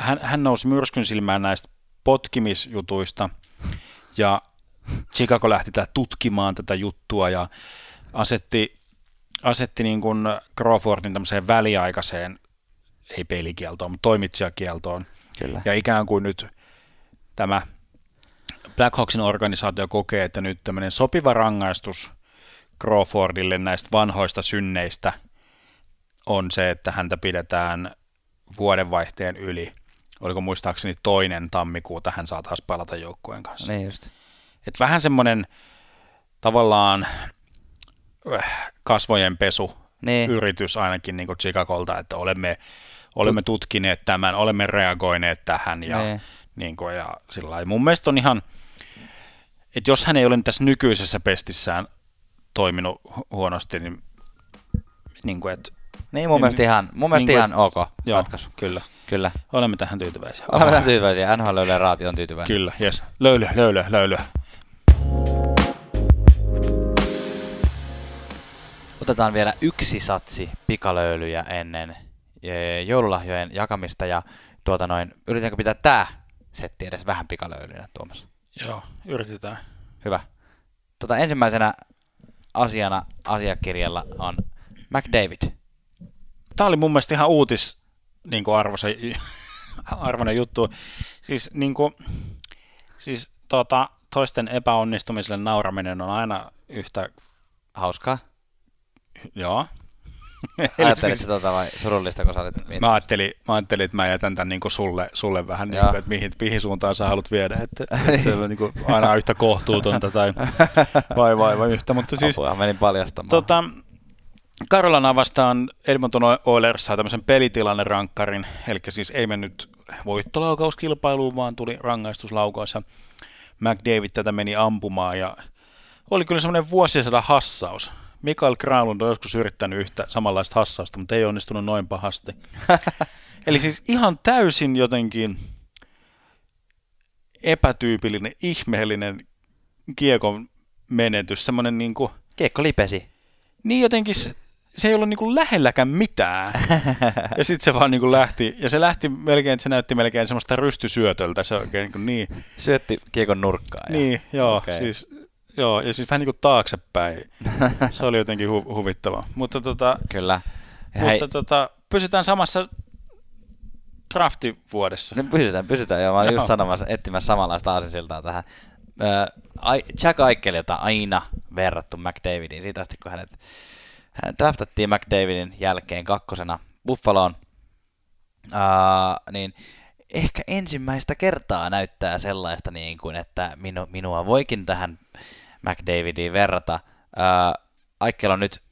hän, hän nousi myrskyn silmään näistä potkimisjutuista, ja Chicago lähti tää tutkimaan tätä juttua ja asetti, asetti niin kuin Crawfordin tämmöiseen väliaikaiseen ei pelikieltoon, mutta toimitsijakieltoon. Kyllä. Ja ikään kuin nyt tämä Black Hawksin organisaatio kokee, että nyt tämmöinen sopiva rangaistus Crawfordille näistä vanhoista synneistä on se, että häntä pidetään vuodenvaihteen yli. Oliko muistaakseni toinen tammikuuta hän saa taas palata joukkueen kanssa. Niin just. Et vähän semmoinen tavallaan äh, kasvojen pesu niin. yritys ainakin niin Chicagolta, että olemme olemme tutkineet tämän, olemme reagoineet tähän ja, niin. Niin kuin, ja sillä lailla. Mun mielestä on ihan, että jos hän ei ole tässä nykyisessä pestissään toiminut huonosti, niin, niin kuin, että niin, mun niin, mielestä ihan, mun mielestä niin ihan ok joo, ratkaisu. Kyllä. Kyllä. Olemme tähän tyytyväisiä. Olemme tähän tyytyväisiä. NHL Löyle Raati on tyytyväinen. Kyllä, yes. Löyly, löyly, löyly. Otetaan vielä yksi satsi pikalöylyjä ennen joululahjojen jakamista ja tuota noin, yritänkö pitää tämä setti edes vähän pikalöylynä Tuomas? Joo, yritetään. Hyvä. Tota, ensimmäisenä asiana asiakirjalla on McDavid. Tämä oli mun mielestä ihan uutis niin kuin arvoisen, [laughs] arvoinen juttu. Siis, niin kuin, siis tota, toisten epäonnistumiselle nauraminen on aina yhtä hauskaa. Joo, [laughs] Ajattelit siis, tota vai surullista, kun sä olit mä ajattelin, mä ajattelin, että mä jätän tämän niin sulle, sulle vähän, niin kuin, että mihin, mihin suuntaan sä haluat viedä, että, [laughs] että se on niin kuin aina yhtä kohtuutonta tai vai vai vai yhtä, mutta siis... Apua, menin paljastamaan. Tota, Karolana vastaan Edmonton Oilers sai tämmöisen pelitilanne-rankkarin, eli siis ei mennyt voittolaukauskilpailuun, vaan tuli rangaistuslaukaus ja McDavid tätä meni ampumaan ja oli kyllä semmoinen vuosisadan hassaus. Mikael Granlund on joskus yrittänyt yhtä samanlaista hassausta, mutta ei onnistunut noin pahasti. [laughs] Eli siis ihan täysin jotenkin epätyypillinen, ihmeellinen kiekon menetys, semmoinen niin kuin... Kiekko lipesi. Niin jotenkin se, se ei ollut niin kuin lähelläkään mitään. [laughs] ja sitten se vaan niin kuin lähti, ja se lähti melkein, se näytti melkein semmoista rystysyötöltä, se oikein niin, kuin niin. Syötti kiekon nurkkaan. Ja... Niin, joo, okay. siis Joo, ja siis vähän niin kuin taaksepäin. [laughs] Se oli jotenkin hu- huvittava. Mutta, tota, Kyllä. Ja mutta tota, pysytään samassa draftivuodessa. No, pysytään, pysytään. Joo, mä olin just sanomassa, etsimässä samanlaista aasinsiltaa tähän. Äh, Jack Aikkelilta aina verrattu McDavidiin siitä asti, kun hänet hän draftattiin McDavidin jälkeen kakkosena Buffaloon. Uh, niin ehkä ensimmäistä kertaa näyttää sellaista, niin kuin, että minu, minua voikin tähän McDavidiin verrata. Ää, Aikkel on nyt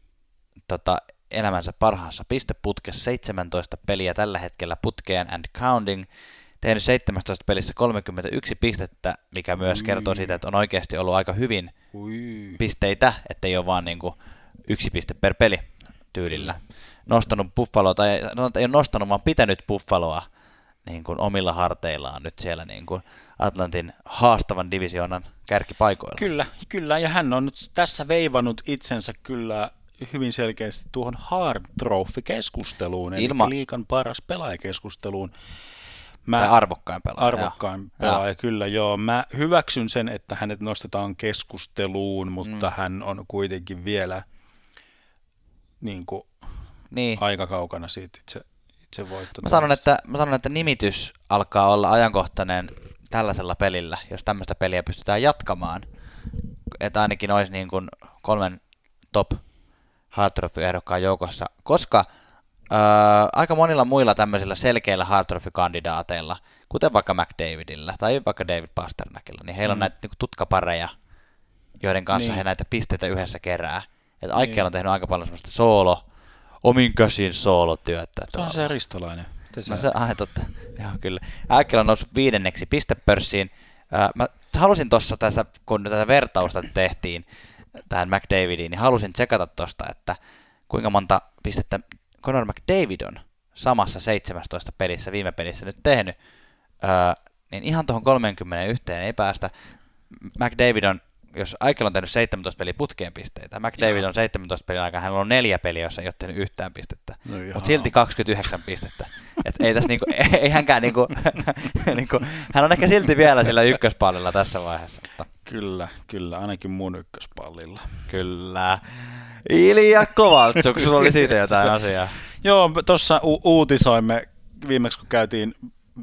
tota, elämänsä parhaassa pisteputkessa 17 peliä tällä hetkellä putkeen and counting. Tehnyt 17 pelissä 31 pistettä, mikä myös Ui. kertoo siitä, että on oikeasti ollut aika hyvin Ui. pisteitä, ettei ole vaan niin kuin yksi piste per peli tyylillä. Nostanut Buffaloa, tai no, ei ole nostanut, vaan pitänyt Buffaloa niin kuin omilla harteillaan nyt siellä niin kuin Atlantin haastavan divisioonan kärkipaikoilla. Kyllä, kyllä, ja hän on nyt tässä veivannut itsensä kyllä hyvin selkeästi tuohon Hard Trophy-keskusteluun, eli Ilma... liikan paras pelaajakeskusteluun. Mä, tai arvokkain pelaaja. Arvokkain joo. pelaaja, kyllä joo. Mä hyväksyn sen, että hänet nostetaan keskusteluun, mutta mm. hän on kuitenkin vielä niin kuin, niin. aika kaukana siitä itse se voitto. Mä sanon, että, mä sanon, että nimitys alkaa olla ajankohtainen tällaisella pelillä, jos tämmöistä peliä pystytään jatkamaan. Että ainakin olisi niin kuin kolmen top Hard Trophy-ehdokkaan joukossa, koska ää, aika monilla muilla tämmöisillä selkeillä Hard Trophy-kandidaateilla, kuten vaikka McDavidillä tai vaikka David Pasternakilla, niin heillä on mm. näitä niin kuin tutkapareja, joiden kanssa niin. he näitä pisteitä yhdessä kerää. Että Aikkeella niin. on tehnyt aika paljon semmoista soolo, omin käsin soolotyötä. Se on se ristolainen. No se, ai, totta. [laughs] Joo, kyllä. Äkkel on noussut viidenneksi pistepörssiin. Mä halusin tuossa tässä, kun tätä vertausta tehtiin, tähän McDavidiin, niin halusin tsekata tosta, että kuinka monta pistettä Conor McDavid on samassa 17 pelissä, viime pelissä nyt tehnyt, niin ihan tuohon 31 ei päästä. McDavid on, jos Aikel on tehnyt 17 peliä putkeen pisteitä, McDavid on 17 pelin aikana, hänellä on neljä peliä, jossa ei ole tehnyt yhtään pistettä, No mutta silti 29 pistettä. Et ei tässä niinku, [laughs] ei hänkään niinku, [laughs] niinku, hän on ehkä silti vielä sillä ykköspallilla tässä vaiheessa, mutta Kyllä, kyllä, ainakin mun ykköspallilla. kyllä. Ilja Kovaltsuk, sulla oli siitä jotain [laughs] asiaa. Joo, tuossa u- uutisoimme viimeksi, kun käytiin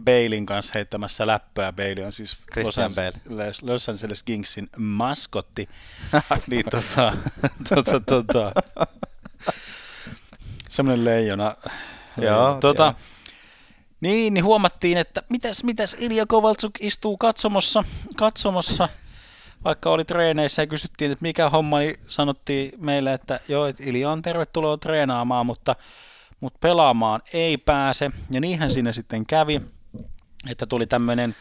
Bailin kanssa heittämässä läppöä. Bailey on siis Christian Los. Angeles, Los Angeles Kingsin maskotti. [laughs] niin tota, [laughs] tota, tota, semmoinen leijona. Joo, tota, joo. Niin, niin huomattiin, että mitäs, mitäs Ilja Kovaltsuk istuu katsomossa, katsomossa, vaikka oli treeneissä ja kysyttiin, että mikä homma, niin sanottiin meille, että joo, että Ilja on tervetuloa treenaamaan, mutta, mutta pelaamaan ei pääse. Ja niinhän siinä sitten kävi, että tuli tämmöinen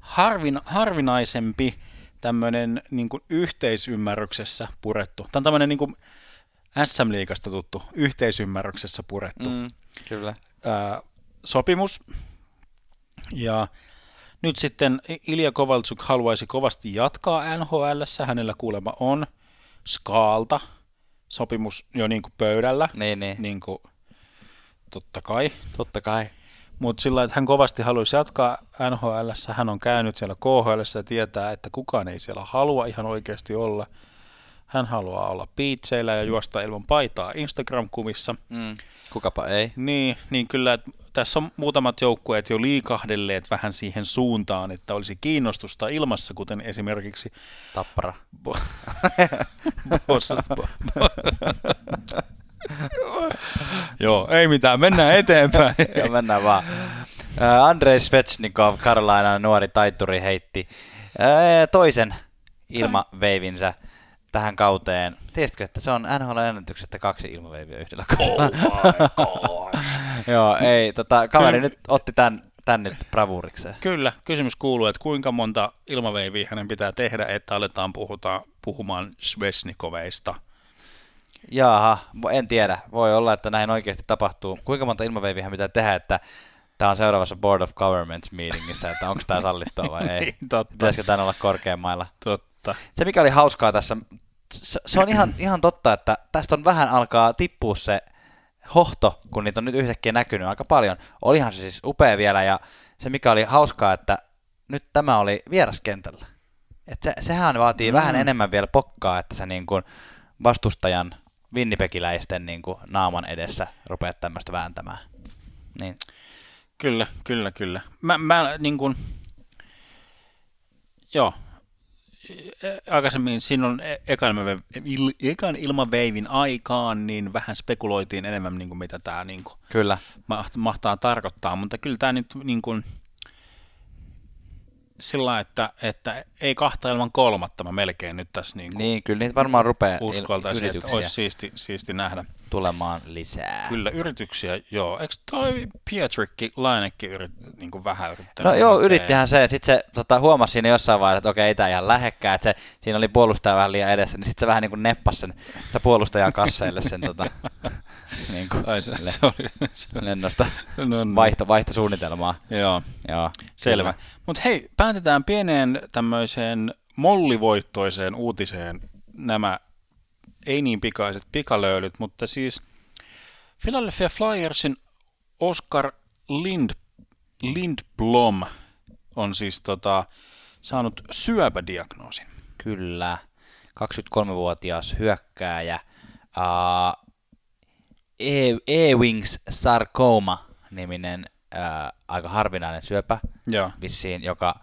harvin, harvinaisempi tämmöinen niin kuin yhteisymmärryksessä purettu. Tämä on tämmöinen niin kuin SM-liigasta tuttu yhteisymmärryksessä purettu Mm, kyllä. ää, sopimus. Ja nyt sitten Ilja Kovaltsuk haluaisi kovasti jatkaa NHL. Hänellä kuulemma on Skaalta sopimus jo niin kuin pöydällä. Niin, niin. Niin kuin, totta kai. Totta kai. Mutta sillä että hän kovasti haluaisi jatkaa NHL. Hän on käynyt siellä KHL ja tietää, että kukaan ei siellä halua ihan oikeasti olla. Hän haluaa olla piitseillä ja juosta ilman paitaa Instagram-kuvissa. Mm. Kukapa ei. Niin, niin kyllä että tässä on muutamat joukkueet jo liikahdelleet vähän siihen suuntaan, että olisi kiinnostusta ilmassa, kuten esimerkiksi Tappara. Bo- [laughs] Bos- bo- [laughs] [laughs] [laughs] Joo, ei mitään, mennään eteenpäin. [laughs] ja mennään vaan. Ää, Andrei Svechnikov, Karolainen nuori taituri, heitti ää, toisen ilmaveivinsä tähän kauteen. Tiesitkö, että se on NHL ennätykset, että kaksi ilmaveiviä yhdellä kaudella? [laughs] Joo, ei, tota, kaveri Kyllä. nyt otti tämän, tämän nyt bravurikseen. Kyllä, kysymys kuuluu, että kuinka monta ilmaveiviä hänen pitää tehdä, että aletaan puhuta, puhumaan Svesnikoveista. Jaha, en tiedä. Voi olla, että näin oikeasti tapahtuu. Kuinka monta ilmaveiviä pitää tehdä, että tämä on seuraavassa Board of Governments meetingissä, että onko tämä sallittua vai [laughs] ei? Niin, totta, Pitäisikö tämän olla korkeammalla? totta. Se mikä oli hauskaa tässä, se, se on ihan, ihan totta, että tästä on vähän alkaa tippua se hohto, kun niitä on nyt yhtäkkiä näkynyt aika paljon. Olihan se siis upea vielä ja se mikä oli hauskaa, että nyt tämä oli vieraskentällä. Et se, sehän vaatii mm. vähän enemmän vielä pokkaa, että sä niin kuin vastustajan vinnipekiläisten niin kuin naaman edessä rupeat tämmöistä vääntämään. Niin. Kyllä, kyllä, kyllä. Mä, mä niin kuin, joo, aikaisemmin silloin e- ekan, ekan ilmaveivin aikaan niin vähän spekuloitiin enemmän, niin kuin mitä tämä niin kuin, Kyllä. mahtaa tarkoittaa, mutta kyllä tämä nyt niin kuin, sillä että, että ei kahta ilman kolmatta mä melkein nyt tässä niin kuin Niin, kyllä niitä varmaan rupeaa uskaltaisin, että olisi siisti, siisti nähdä. Tulemaan lisää. Kyllä yrityksiä, joo. Eikö toi Pietrikki Lainekin yrit, niin kuin vähän yrittänyt? No joo, hakea? yrittihän se. Sitten se tota, huomasi siinä jossain vaiheessa, että okei, ei tämä ihan lähekkää. Että se, siinä oli puolustaja vähän liian edessä, niin sitten se vähän niin kuin neppasi sen, sitä puolustajan kasseille sen tota, [laughs] niin kuin, Ai se, se oli, se, lennosta no, no. vaihto, vaihtosuunnitelmaa. Joo, Joo, selvä. Mutta hei, päätetään pieneen tämmöiseen mollivoittoiseen uutiseen nämä ei niin pikaiset pikalöylyt, mutta siis Philadelphia Flyersin Oscar Lind, Lindblom on siis tota, saanut syöpädiagnoosin. Kyllä. 23-vuotias hyökkääjä. Uh, E-Wings sarcoma niminen uh, aika harvinainen syöpä Joo, vissiin, joka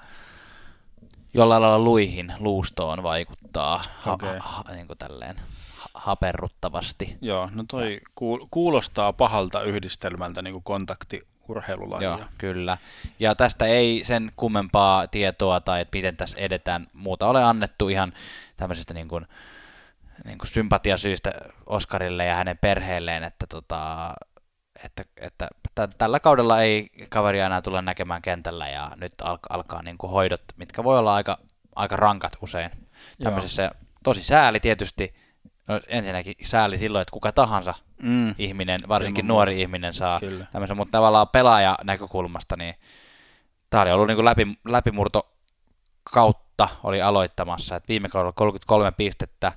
jollain lailla luihin, luustoon vaikuttaa ha- Okei. ha- niin kuin tälleen haperruttavasti. joo, no toi kuul- kuulostaa pahalta yhdistelmältä niin kuin kontaktiurheilulajia. Joo, kyllä. Ja tästä ei sen kummempaa tietoa tai että miten tässä edetään muuta ole annettu ihan tämmöisestä niin kuin, niin kuin sympatiasyistä Oskarille ja hänen perheelleen, että, tota, että, että tä- tällä kaudella ei kaveria enää tulla näkemään kentällä ja nyt alka, alkaa niin kuin hoidot, mitkä voi olla aika, aika rankat usein tämmöisessä tosi sääli tietysti. No, ensinnäkin sääli silloin, että kuka tahansa Mm. ihminen, varsinkin Ilman nuori ihminen saa Kyllä. tämmöisen, mutta tavallaan pelaaja näkökulmasta, niin tämä oli ollut niin kuin läpi, läpimurto kautta oli aloittamassa, että viime kaudella 33 pistettä,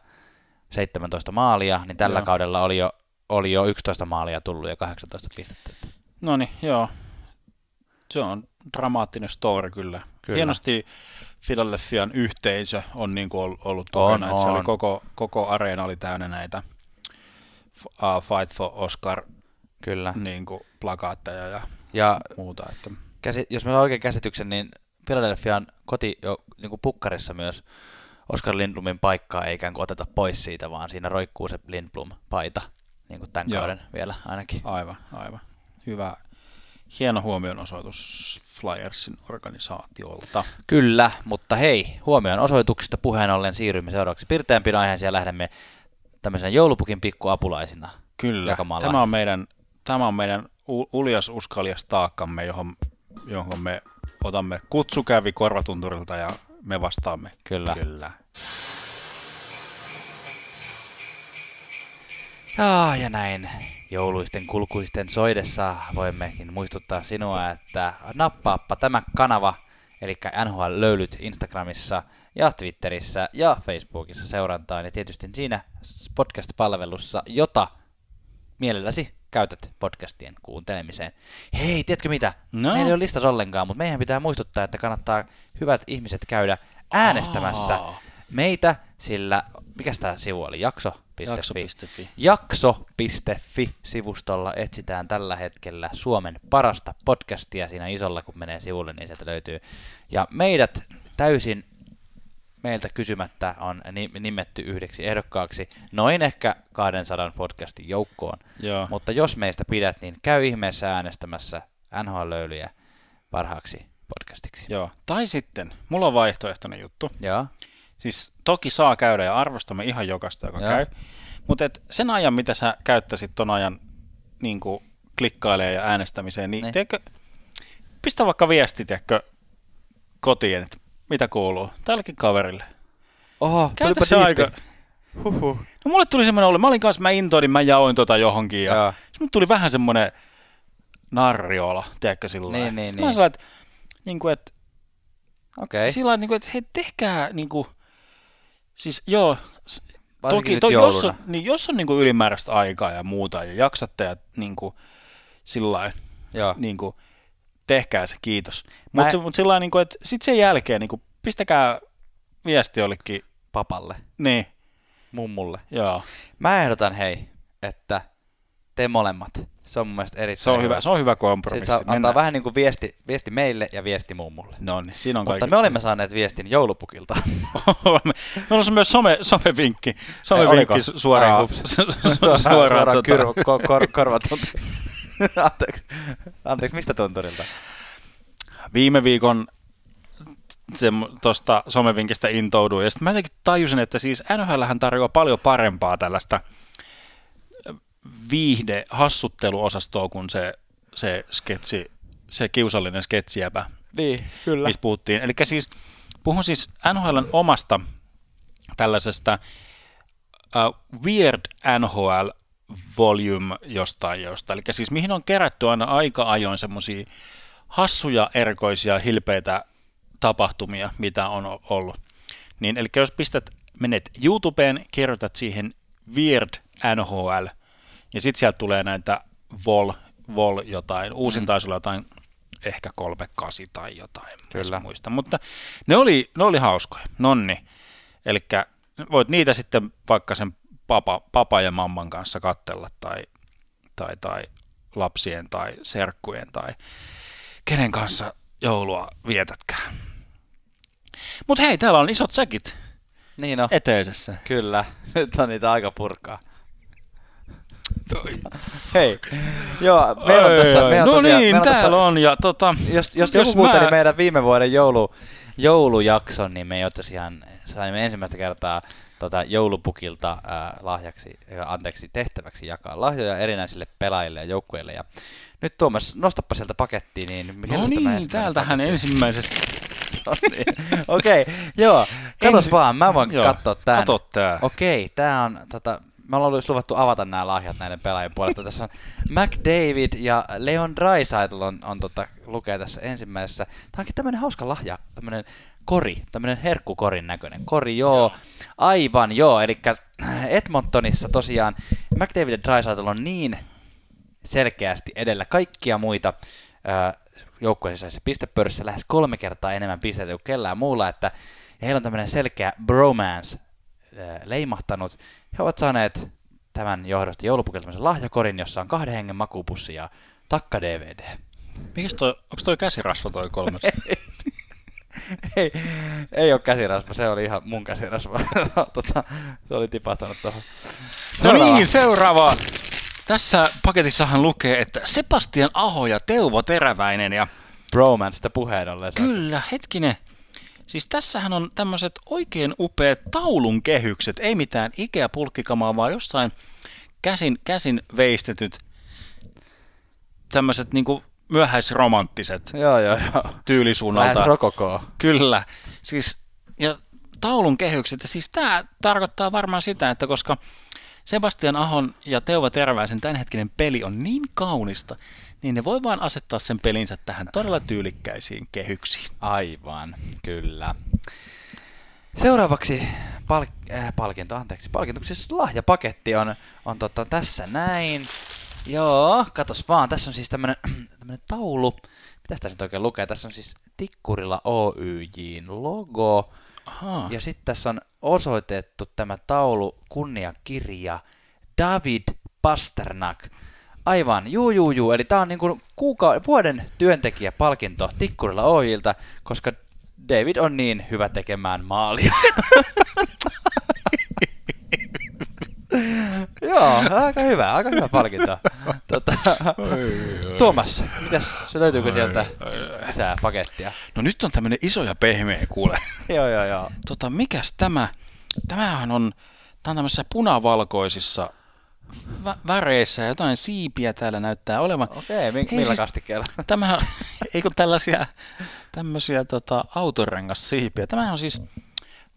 17 maalia, niin tällä Joo. kaudella oli jo, oli jo 11 maalia tullut ja 18 pistettä. Että No niin, joo. Se on dramaattinen story kyllä. Kyllä. Hienosti Philadelphian yhteisö on niin kuin ollut On, tukena. että Se oli on. koko, koko areena oli täynnä näitä uh, Fight for Oscar Kyllä. niin kuin plakaatteja ja Ja muuta. Että, käsi, jos meillä on oikein käsityksen, niin Philadelphian koti jo niin kuin pukkarissa myös Oskar Lindblomin paikkaa ei ikään kuin oteta pois siitä, vaan siinä roikkuu se Lindblom-paita, niin kuin tämän Joo. kauden vielä ainakin. aivan, aivan. Hyvä, hieno huomionosoitus Flyersin organisaatiolta. Kyllä, mutta hei, huomioon osoituksista puheen ollen siirrymme seuraavaksi pirteämpiin aiheeseen ja lähdemme tämmöisen joulupukin pikkuapulaisina. Kyllä, Jakamalla. tämä on meidän, tämä on meidän u- uljas uskaljas taakkamme, johon, johon me otamme kutsukävi korvatunturilta ja me vastaamme Kyllä. Kyllä. Ja, ja näin jouluisten kulkuisten soidessa voimmekin muistuttaa sinua, että nappaappa tämä kanava, eli NHL löylyt Instagramissa ja Twitterissä ja Facebookissa seurantaan ja tietysti siinä podcast-palvelussa, jota mielelläsi käytät podcastien kuuntelemiseen. Hei, tiedätkö mitä? No? Meillä ei ole listas ollenkaan, mutta meidän pitää muistuttaa, että kannattaa hyvät ihmiset käydä äänestämässä Aa. meitä, sillä mikä tämä sivu oli? Jakso.fi. Jakso.fi. Jakso.fi-sivustolla etsitään tällä hetkellä Suomen parasta podcastia siinä isolla, kun menee sivulle, niin sieltä löytyy. Ja meidät täysin meiltä kysymättä on ni- nimetty yhdeksi ehdokkaaksi noin ehkä 200 podcastin joukkoon. Joo. Mutta jos meistä pidät, niin käy ihmeessä äänestämässä NHL-löylyjä parhaaksi podcastiksi. Joo. Tai sitten, mulla on vaihtoehtoinen juttu. Joo. Siis toki saa käydä ja arvostamme ihan jokaista, joka Joo. käy. Mutta sen ajan, mitä sä käyttäisit ton ajan niin klikkailemaan ja äänestämiseen, niin Niin. tiedätkö, pistä vaikka viesti, tiedätkö, kotiin, että mitä kuuluu tällekin kaverille. Oho, Käytä se aika. Huhhuh. No mulle tuli semmoinen olo, mä olin kanssa, mä intoin, mä jaoin tota johonkin ja sitten mulle tuli vähän semmoinen narriola, tiedätkö sillä Niin, niin, Sitten niin. Mä sanoin, että, niin kuin, että Okei. sillä lailla, niin kuin, että hei, tehkää niin kuin, siis joo, Varsinkin toki, jos on, niin jos on niin kuin ylimääräistä aikaa ja muuta ja jaksatte ja niin kuin, sillä lailla, Joo. niin kuin, tehkää se, kiitos. Mutta en- mut sillä niin kuin, että sitten sen jälkeen niin kuin, pistäkää viesti jollekin, Papalle, niin, mummulle. joo, Mä ehdotan hei, että te molemmat. Se on mun mielestä erittäin se on hyvä, se on hyvä kompromissi. Se saa antaa Mennään. vähän niin kuin viesti, viesti meille ja viesti mummulle. No niin, siinä on Mutta kaikki. me olemme saaneet viestin joulupukilta. Meillä on myös some, somevinkki, somevinkki su- suoraan, suoraan, suoraan, suoraan tota, kyrv, ko, kor, korvatuntu. anteeksi. anteeksi, mistä tunturilta? viime viikon se tuosta somevinkistä intouduin, ja sitten mä jotenkin tajusin, että siis NHLhän tarjoaa paljon parempaa tällaista viihde hassutteluosastoa kuin se, se sketsi, se kiusallinen sketsijäpä, Niin, kyllä. mistä puhuttiin. Eli siis puhun siis NHLn omasta tällaisesta uh, Weird NHL Volume jostain josta. Eli siis mihin on kerätty aina aika ajoin semmoisia hassuja, erikoisia, hilpeitä tapahtumia, mitä on ollut. Niin, eli jos pistät, menet YouTubeen, kirjoitat siihen Weird NHL, ja sitten sieltä tulee näitä Vol, Vol jotain, uusin Mm. taisi olla jotain ehkä 38 tai jotain, en. Kyllä. muista, mutta ne oli, ne oli hauskoja, nonni. Eli voit niitä sitten vaikka sen papa, papa ja mamman kanssa kattella tai, tai, tai lapsien tai serkkujen tai kenen kanssa joulua vietätkään. Mutta hei, täällä on isot säkit Niin on. eteisessä. Kyllä. [laughs] Nyt on niitä aika purkaa. Hei. Joo, meillä on tässä... Meillä on no tosiaan, niin, meillä on täällä tässä, on. Ja tota, Jos, jos, Jos joku kuunteli mä- meidän viime vuoden joulu, joulujakson, niin me jo tosiaan saimme ensimmäistä kertaa tota, joulupukilta ää, lahjaksi, ää, anteeksi, tehtäväksi jakaa lahjoja erinäisille pelaajille ja joukkueille. Ja nyt Tuomas, nostappa sieltä pakettiin, niin no niin, täältähän paketti? ensimmäisestä tonnia. [laughs] Okei, okay, joo. Katos Ensi- vaan, mä voin joo, katsoa tän. kato tää. Okei, tää on, tota, me ollaan just luvattu avata nämä lahjat näiden pelaajien puolesta. Tässä on McDavid ja Leon Draisaitl on, on tota, lukee tässä ensimmäisessä. Tää onkin tämmönen hauska lahja, tämmönen kori, tämmönen herkkukorin näköinen. Kori, joo. joo. Aivan, joo. Eli Edmontonissa tosiaan McDavid ja Draisaitl on niin selkeästi edellä kaikkia muita joukkueen sisäisessä pistepörssissä lähes kolme kertaa enemmän pisteitä kuin kellään muulla, että heillä on tämmöinen selkeä bromance äh, leimahtanut. He ovat saaneet tämän johdosta joulupukiltamisen lahjakorin, jossa on kahden hengen makupussi ja takka DVD. Mikäs toi, onko toi käsirasva toi kolmas? [laughs] ei, ei ole käsirasva, se oli ihan mun käsirasva. [laughs] tota, se oli tipahtanut tuohon. no niin, seuraava. Tässä paketissahan lukee, että Sebastian Aho ja Teuvo Teräväinen ja... Bromance puheen ollen. Kyllä, hetkinen. Siis tässähän on tämmöiset oikein upeat taulun kehykset, ei mitään Ikea-pulkkikamaa, vaan jossain käsin, käsin veistetyt tämmöiset niinku myöhäisromanttiset joo, joo, joo. tyylisuunnalta. Lähes rokokoo. Kyllä. Siis, ja taulun kehykset, ja siis tämä tarkoittaa varmaan sitä, että koska Sebastian Ahon ja Teuva Terväisen tämänhetkinen peli on niin kaunista, niin ne voi vaan asettaa sen pelinsä tähän todella tyylikkäisiin kehyksiin. Aivan, kyllä. Seuraavaksi pal- äh, palkinto, anteeksi, palkinto, siis lahjapaketti on, on tota, tässä näin. Joo, katos vaan, tässä on siis tämmönen, [clears throat] tämmönen taulu. Mitä tässä nyt oikein lukee? Tässä on siis Tikkurilla OYJin logo. Aha. Ja sitten tässä on osoitettu tämä taulu kunniakirja David Pasternak. Aivan, juu juu juu, eli tämä on niinku kuuka- vuoden työntekijäpalkinto Tikkurilla Oyilta, koska David on niin hyvä tekemään maalia. [laughs] Joo, aika hyvä, aika hyvä palkinto. Tota, Tuomas, mitäs se löytyykö sieltä lisää pakettia? No nyt on tämmönen iso ja pehmeä kuule. [laughs] joo, joo, joo. Tota, mikäs tämä? Tämähän on, tää on tämmöisissä punavalkoisissa vä- väreissä ja jotain siipiä täällä näyttää olevan. Okei, mi- millä siis kastikkeella? [laughs] Tämähän, eikö tällaisia tämmöisiä tota, autorengassiipiä. Tämähän on siis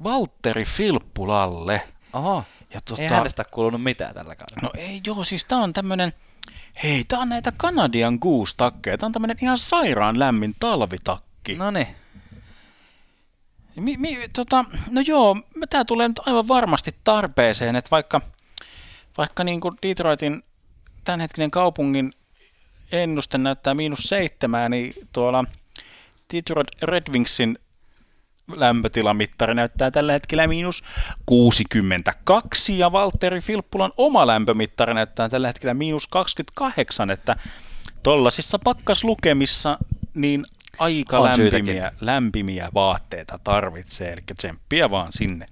Valtteri Filppulalle. Oho, Ja tota, ei hänestä kuulunut mitään tällä kaudella. No ei joo, siis tää on tämmönen, hei tää on näitä Canadian Goose-takkeja. Tää on tämmönen ihan sairaan lämmin talvitakki. No niin, Mi, mi, tota, no joo, tämä tulee nyt aivan varmasti tarpeeseen, että vaikka, vaikka niin kuin Detroitin tämänhetkinen kaupungin ennuste näyttää miinus seitsemää, niin tuolla Detroit Red Wingsin lämpötilamittari näyttää tällä hetkellä miinus 62 ja Valtteri Filppulan oma lämpömittari näyttää tällä hetkellä miinus 28, että tollasissa pakkaslukemissa niin aika On lämpimiä, lämpimiä vaatteita tarvitsee, eli tsemppiä vaan sinne.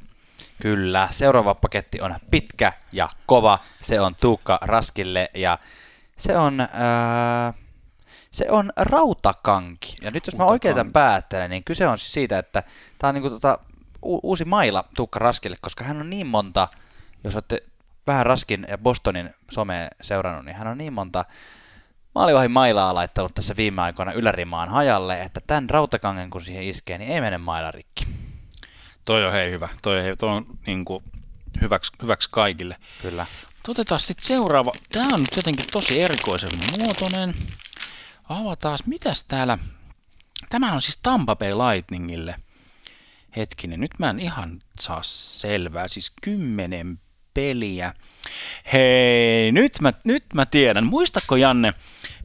Kyllä. Seuraava paketti on pitkä ja kova. Se on Tuukka Raskille ja se on, ää, se on rautakanki. Ja nyt jos mä oikein tämän päättelen, niin kyse on siis siitä, että tämä on niinku tota, u- uusi maila Tuukka Raskille, koska hän on niin monta, jos olette vähän Raskin ja Bostonin somea seurannut, niin hän on niin monta maalivahin mailaa laittanut tässä viime aikoina ylärimaan hajalle, että tämän rautakangen kun siihen iskee, niin ei mene maila rikki. Toi on hei hyvä, toi, hei, toi on niin kuin hyväksi, hyväksi kaikille. Kyllä. Otetaan sitten seuraava. Tämä on nyt jotenkin tosi erikoisen muotoinen. Avataan, mitäs täällä? Tämä on siis Tampa Bay Lightningille. Hetkinen, nyt mä en ihan saa selvää. Siis kymmenen peliä. Hei, nyt mä, nyt mä tiedän. Muistatko Janne,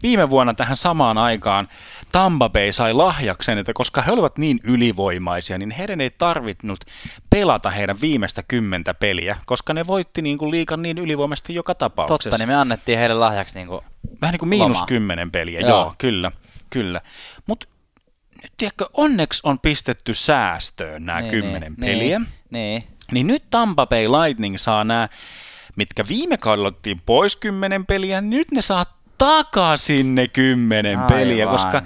viime vuonna tähän samaan aikaan Tampa Bay sai lahjaksen, että koska he olivat niin ylivoimaisia, niin heidän ei tarvinnut pelata heidän viimeistä kymmentä peliä, koska ne voitti niin kuin liikan niin ylivoimaisesti joka tapauksessa. Totta, niin me annettiin heille lahjaksi niin kuin Vähän niin kuin miinus Loma. kymmenen peliä, joo, Joo. kyllä, kyllä. Mutta nyt tiedätkö, onneksi on pistetty säästöön nämä kymmenen peliä. Niin, niin. Niin nyt Tampa Bay Lightning saa nämä, mitkä viime kaudella otettiin pois kymmenen peliä, nyt ne saa takaisin ne kymmenen Aivan. peliä, koska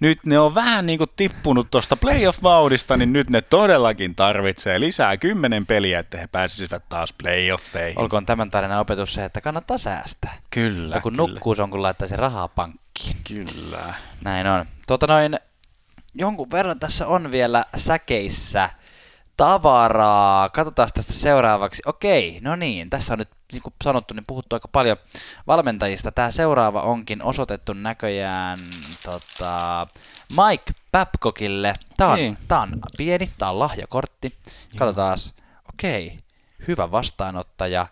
nyt ne on vähän niin kuin tippunut tuosta playoff-vauhdista, niin nyt ne todellakin tarvitsee lisää kymmenen peliä, että he pääsisivät taas playoffeihin. Olkoon tämän tarinan opetus se, että kannattaa säästää. Kyllä, Ja kun kyllä. nukkuu, se on kun laittaisi rahaa pankkiin. Kyllä. Näin on. Tota noin, jonkun verran tässä on vielä säkeissä tavaraa. Katsotaan tästä seuraavaksi. Okei, no niin, tässä on nyt niin kuin sanottu, niin puhuttu aika paljon valmentajista. Tämä seuraava onkin osoitettu näköjään tota, Mike Babcockille. Tämä on, Niin. tää on pieni, tämä on lahjakortti. Katsotaan. Okei, hyvä vastaanottaja.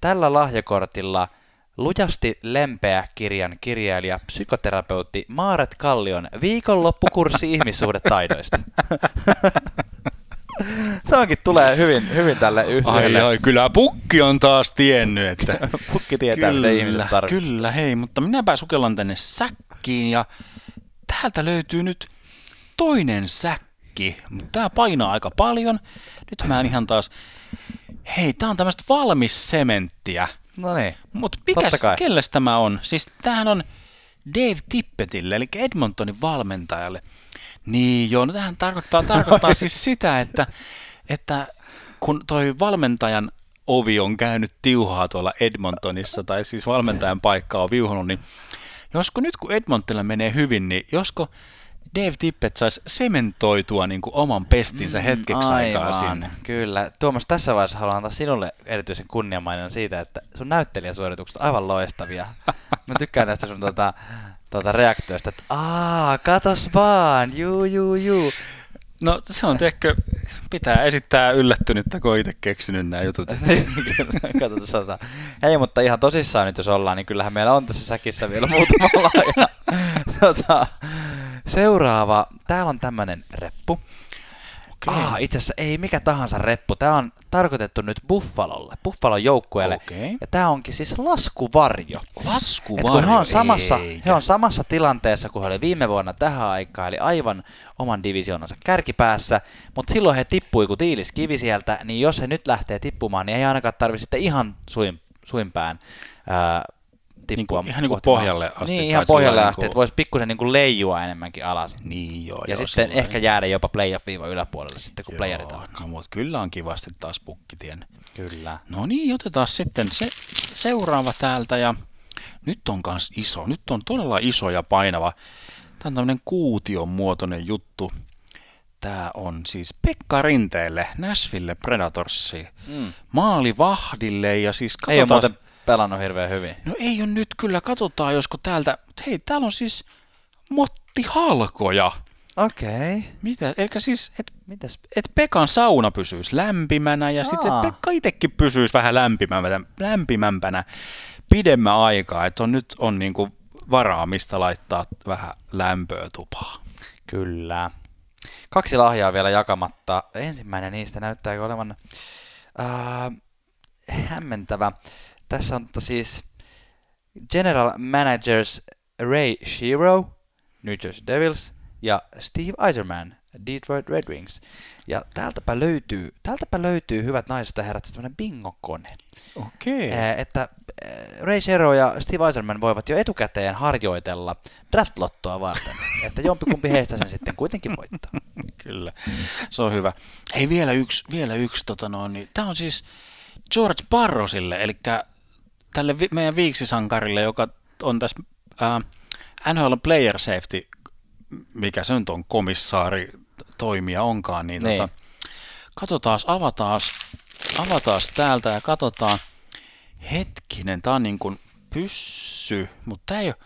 Tällä lahjakortilla lujasti lempeä kirjan kirjailija, psykoterapeutti Maaret Kallion viikonloppukurssi [laughs] ihmissuhdetaidoista. [laughs] Se onkin tulee hyvin, hyvin tälle Ai, yhtiölle. ai, kyllä pukki on taas tiennyt, että... [laughs] Pukki tietää, mitä ihmiset tarvitsevat. kyllä, hei, mutta minäpä sukellan tänne säkkiin ja täältä löytyy nyt toinen säkki, mutta tää painaa aika paljon. Nyt mä en ihan taas... Hei, tää on tämmöistä valmis sementtiä. No niin. Mutta mikäs, kelles tämä on? Siis tämähän on Dave Tippetille, eli Edmontonin valmentajalle. Niin joo, no tähän tarkoittaa, tarkoittaa siis [laughs] sitä, että, että kun toi valmentajan ovi on käynyt tiuhaa tuolla Edmontonissa, tai siis valmentajan paikka on viuhunut, niin josko nyt kun Edmontonilla menee hyvin, niin josko Dave Tippett saisi sementoitua niin kuin oman pestinsä hetkeksi aikaa Aivan, sinne. Kyllä. Tuomas, tässä vaiheessa haluan antaa sinulle erityisen kunniamainon siitä, että sun näyttelijäsuoritukset on aivan loistavia. Mä tykkään näistä sun tota, tota reaktioista, että aa, katos vaan, juu, juu, juu. No se on, tiedätkö, pitää esittää yllättynyttä, kun itse keksinyt nämä jutut. [laughs] Katsotaan. Hei, mutta ihan tosissaan nyt jos ollaan, niin kyllähän meillä on tässä säkissä vielä muutama lahja. [laughs] Tota, seuraava, täällä on tämmönen reppu. Ah, itse asiassa ei mikä tahansa reppu. Tämä on tarkoitettu nyt Buffalolle, Buffalon joukkueelle. Okei. Ja tämä onkin siis laskuvarjo. Laskuvarjo, Et kun he on, samassa, eikä. he on samassa tilanteessa kuin he oli viime vuonna tähän aikaan, eli aivan oman divisioonansa kärkipäässä, mutta silloin he tippui kuin tiiliskivi sieltä, niin jos he nyt lähtee tippumaan, niin ei ainakaan tarvitse sitten ihan suin, suinpään ää, tippua. Niinku- ihan niinku kohti pohjalle asti Niin, ihan pohjalle sillä asti, niinku- että voisi pikkusen niinku leijua enemmänkin alas. Niin joo, Ja joo, sitten ehkä jäädä jopa playoff-viiva yläpuolelle sitten, kun playerit Joo, alkaa. no, mutta kyllä on kivasti taas pukki tiennyt. Kyllä. No niin, otetaan sitten se seuraava täältä ja nyt on kans iso, nyt on todella iso ja painava. Tämä on tämmöinen kuution muotoinen juttu. Tämä on siis Pekka Rinteelle, Nashville Predatorsiin, Mm. maalivahdille ja siis Ei ole katsotaan... muuten pelannut hirveän hyvin. No ei ole nyt kyllä, katsotaan josko täältä, Mut hei täällä on siis Motti Halkoja. Okei. Okay. Mitä, eli siis, että Mitäs? et Pekan sauna pysyisi lämpimänä ja sitten Pekka itsekin pysyisi vähän lämpimämpänä, lämpimämpänä pidemmän aikaa, että on, nyt on niinku varaa, mistä laittaa vähän lämpöä tupaa. Kyllä. Kaksi lahjaa vielä jakamatta. Ensimmäinen niistä näyttää olevan ää, hämmentävä. Tässä on tota siis General Managers Ray Shiro, New Jersey Devils, ja Steve Eiserman, Detroit Red Wings. Ja täältäpä löytyy, täältäpä löytyy hyvät naiset ja herrat, tämmöinen bingo-kone. Okei. Ää, että ää, Ray Shero ja Steve Eiserman voivat jo etukäteen harjoitella draft-lottoa varten, [laughs] että jompikumpi heistä sen sitten kuitenkin voittaa. [laughs] Kyllä, se on hyvä. Hei, vielä yksi, vielä yksi tota noin, niin tämä on siis George Barrosille, eli tälle vi- meidän viiksisankarille, joka on tässä äh, NHL Player Safety, mikä se nyt on, komissaari, toimija onkaan, niin, Niin. Tota, katsotaan, avataan, avataan täältä ja katsotaan, hetkinen, tämä on niin kuin pyssy, mutta tämä ei ole,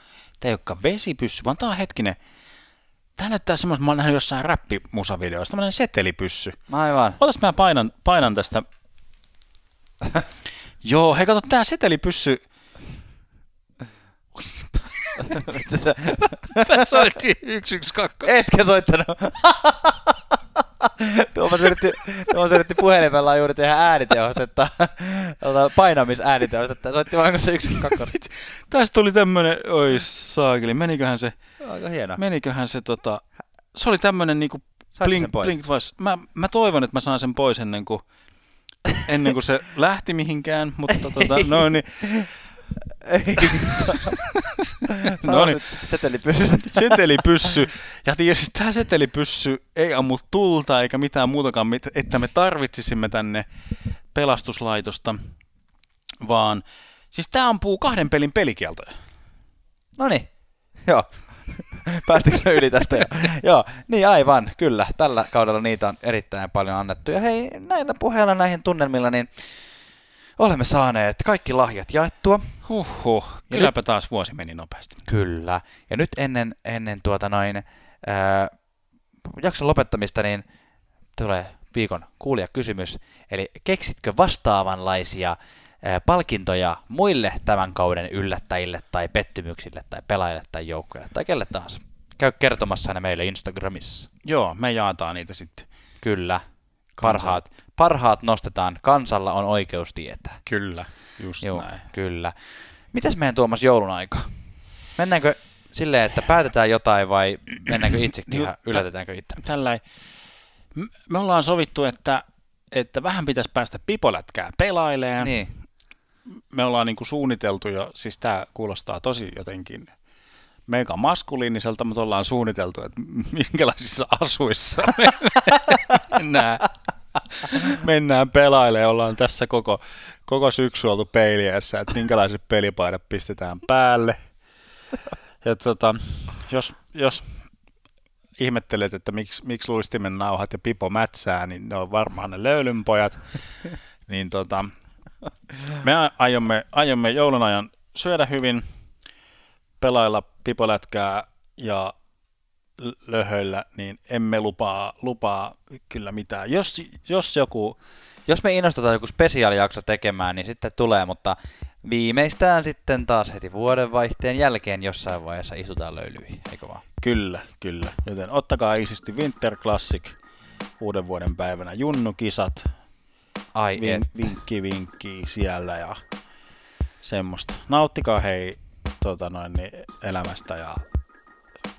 tämä ei olekaan vesipyssy, vaan tämä on hetkinen, Tämä näyttää semmoista, mä oon nähnyt jossain räppimusavideoissa, tämmöinen setelipyssy. Aivan. Otas mä painan, painan tästä. [laughs] Joo, hei kato, tää setelipyssy. Mä soitin 112. Etkä soittanut. Tuomas yritti, Tuomas yritti puhelimella juuri tehdä ääniteostetta, tota, painamisääniteostetta. Soitti vain se yksi kakkonen. Tästä tuli tämmönen, oi saakeli, meniköhän se, Aika hieno. meniköhän se tota, se oli tämmönen niinku blink, blink twice. Mä, mä toivon, että mä saan sen pois ennen kuin, ennen kuin se lähti mihinkään, mutta tota, no niin. No niin. Setelipysystä. setelipyssy. Ja tietysti tämä setelipyssy ei ammu tulta eikä mitään muutakaan, että me tarvitsisimme tänne pelastuslaitosta, vaan siis tämä ampuu kahden pelin pelikieltoja. No niin. Joo. [laughs] Päästikö me yli tästä jo? [laughs] Joo, niin aivan, kyllä. Tällä kaudella niitä on erittäin paljon annettu. Ja hei, näillä puheilla näihin tunnelmilla, niin olemme saaneet kaikki lahjat jaettua. Huhhuh, kylläpä nyt, taas vuosi meni nopeasti. Kyllä. Ja nyt ennen, ennen tuota noin, ää, jakson lopettamista, niin tulee viikon kuulijakysymys. Eli keksitkö vastaavanlaisia palkintoja muille tämän kauden yllättäjille tai pettymyksille tai pelaajille tai joukkoille tai kelle tahansa? Käy kertomassa ne meille Instagramissa. Joo, me jaataan niitä sitten. Kyllä. Parhaat, parhaat nostetaan. Kansalla on oikeus tietää. Kyllä, just Joo, näin. Kyllä. Mitäs meidän Tuomas joulun aika? Mennäänkö silleen, että päätetään jotain vai mennäänkö itsekin ja yllätetäänkö itse? Tällä me ollaan sovittu, että, että vähän pitäisi päästä pipolätkää pelailemaan. Niin. Me ollaan niin kuin suunniteltu jo, siis tämä kuulostaa tosi jotenkin mega maskuliiniselta, mutta ollaan suunniteltu, että [laughs] minkälaisissa asuissa [laughs] mennään, mennään pelailemaan. Ollaan tässä koko, koko syksy oltu peiliässä, että minkälaiset pelipaidat pistetään päälle. Ja tota, jos, jos ihmettelet, että miksi, miksi luistimen nauhat ja pipo mätsää, niin ne on varmaan ne löylynpojat. niin tota, me aiomme, aiomme joulun ajan syödä hyvin, pelailla pipolätkää ja löhöillä, niin emme lupaa, lupaa kyllä mitään. Jos, jos joku... Jos me innostutaan joku spesiaalijakso tekemään, niin sitten tulee, mutta viimeistään sitten taas heti vuodenvaihteen jälkeen jossain vaiheessa istutaan löylyihin, eikö vaan? Kyllä, kyllä. Joten ottakaa isisti Winter Classic uuden vuoden päivänä junnukisat. Ai Vin, vinkki vinkki siellä ja semmoista. Nauttikaa hei tota noin, niin elämästä ja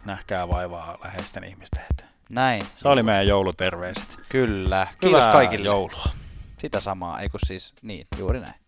nähkää vaivaa läheisten ihmisten eteen. Näin. Se oli meidän jouluterveiset. Kyllä. Kiitos kaikille. joulua. Sitä samaa, eikö siis, niin, juuri näin.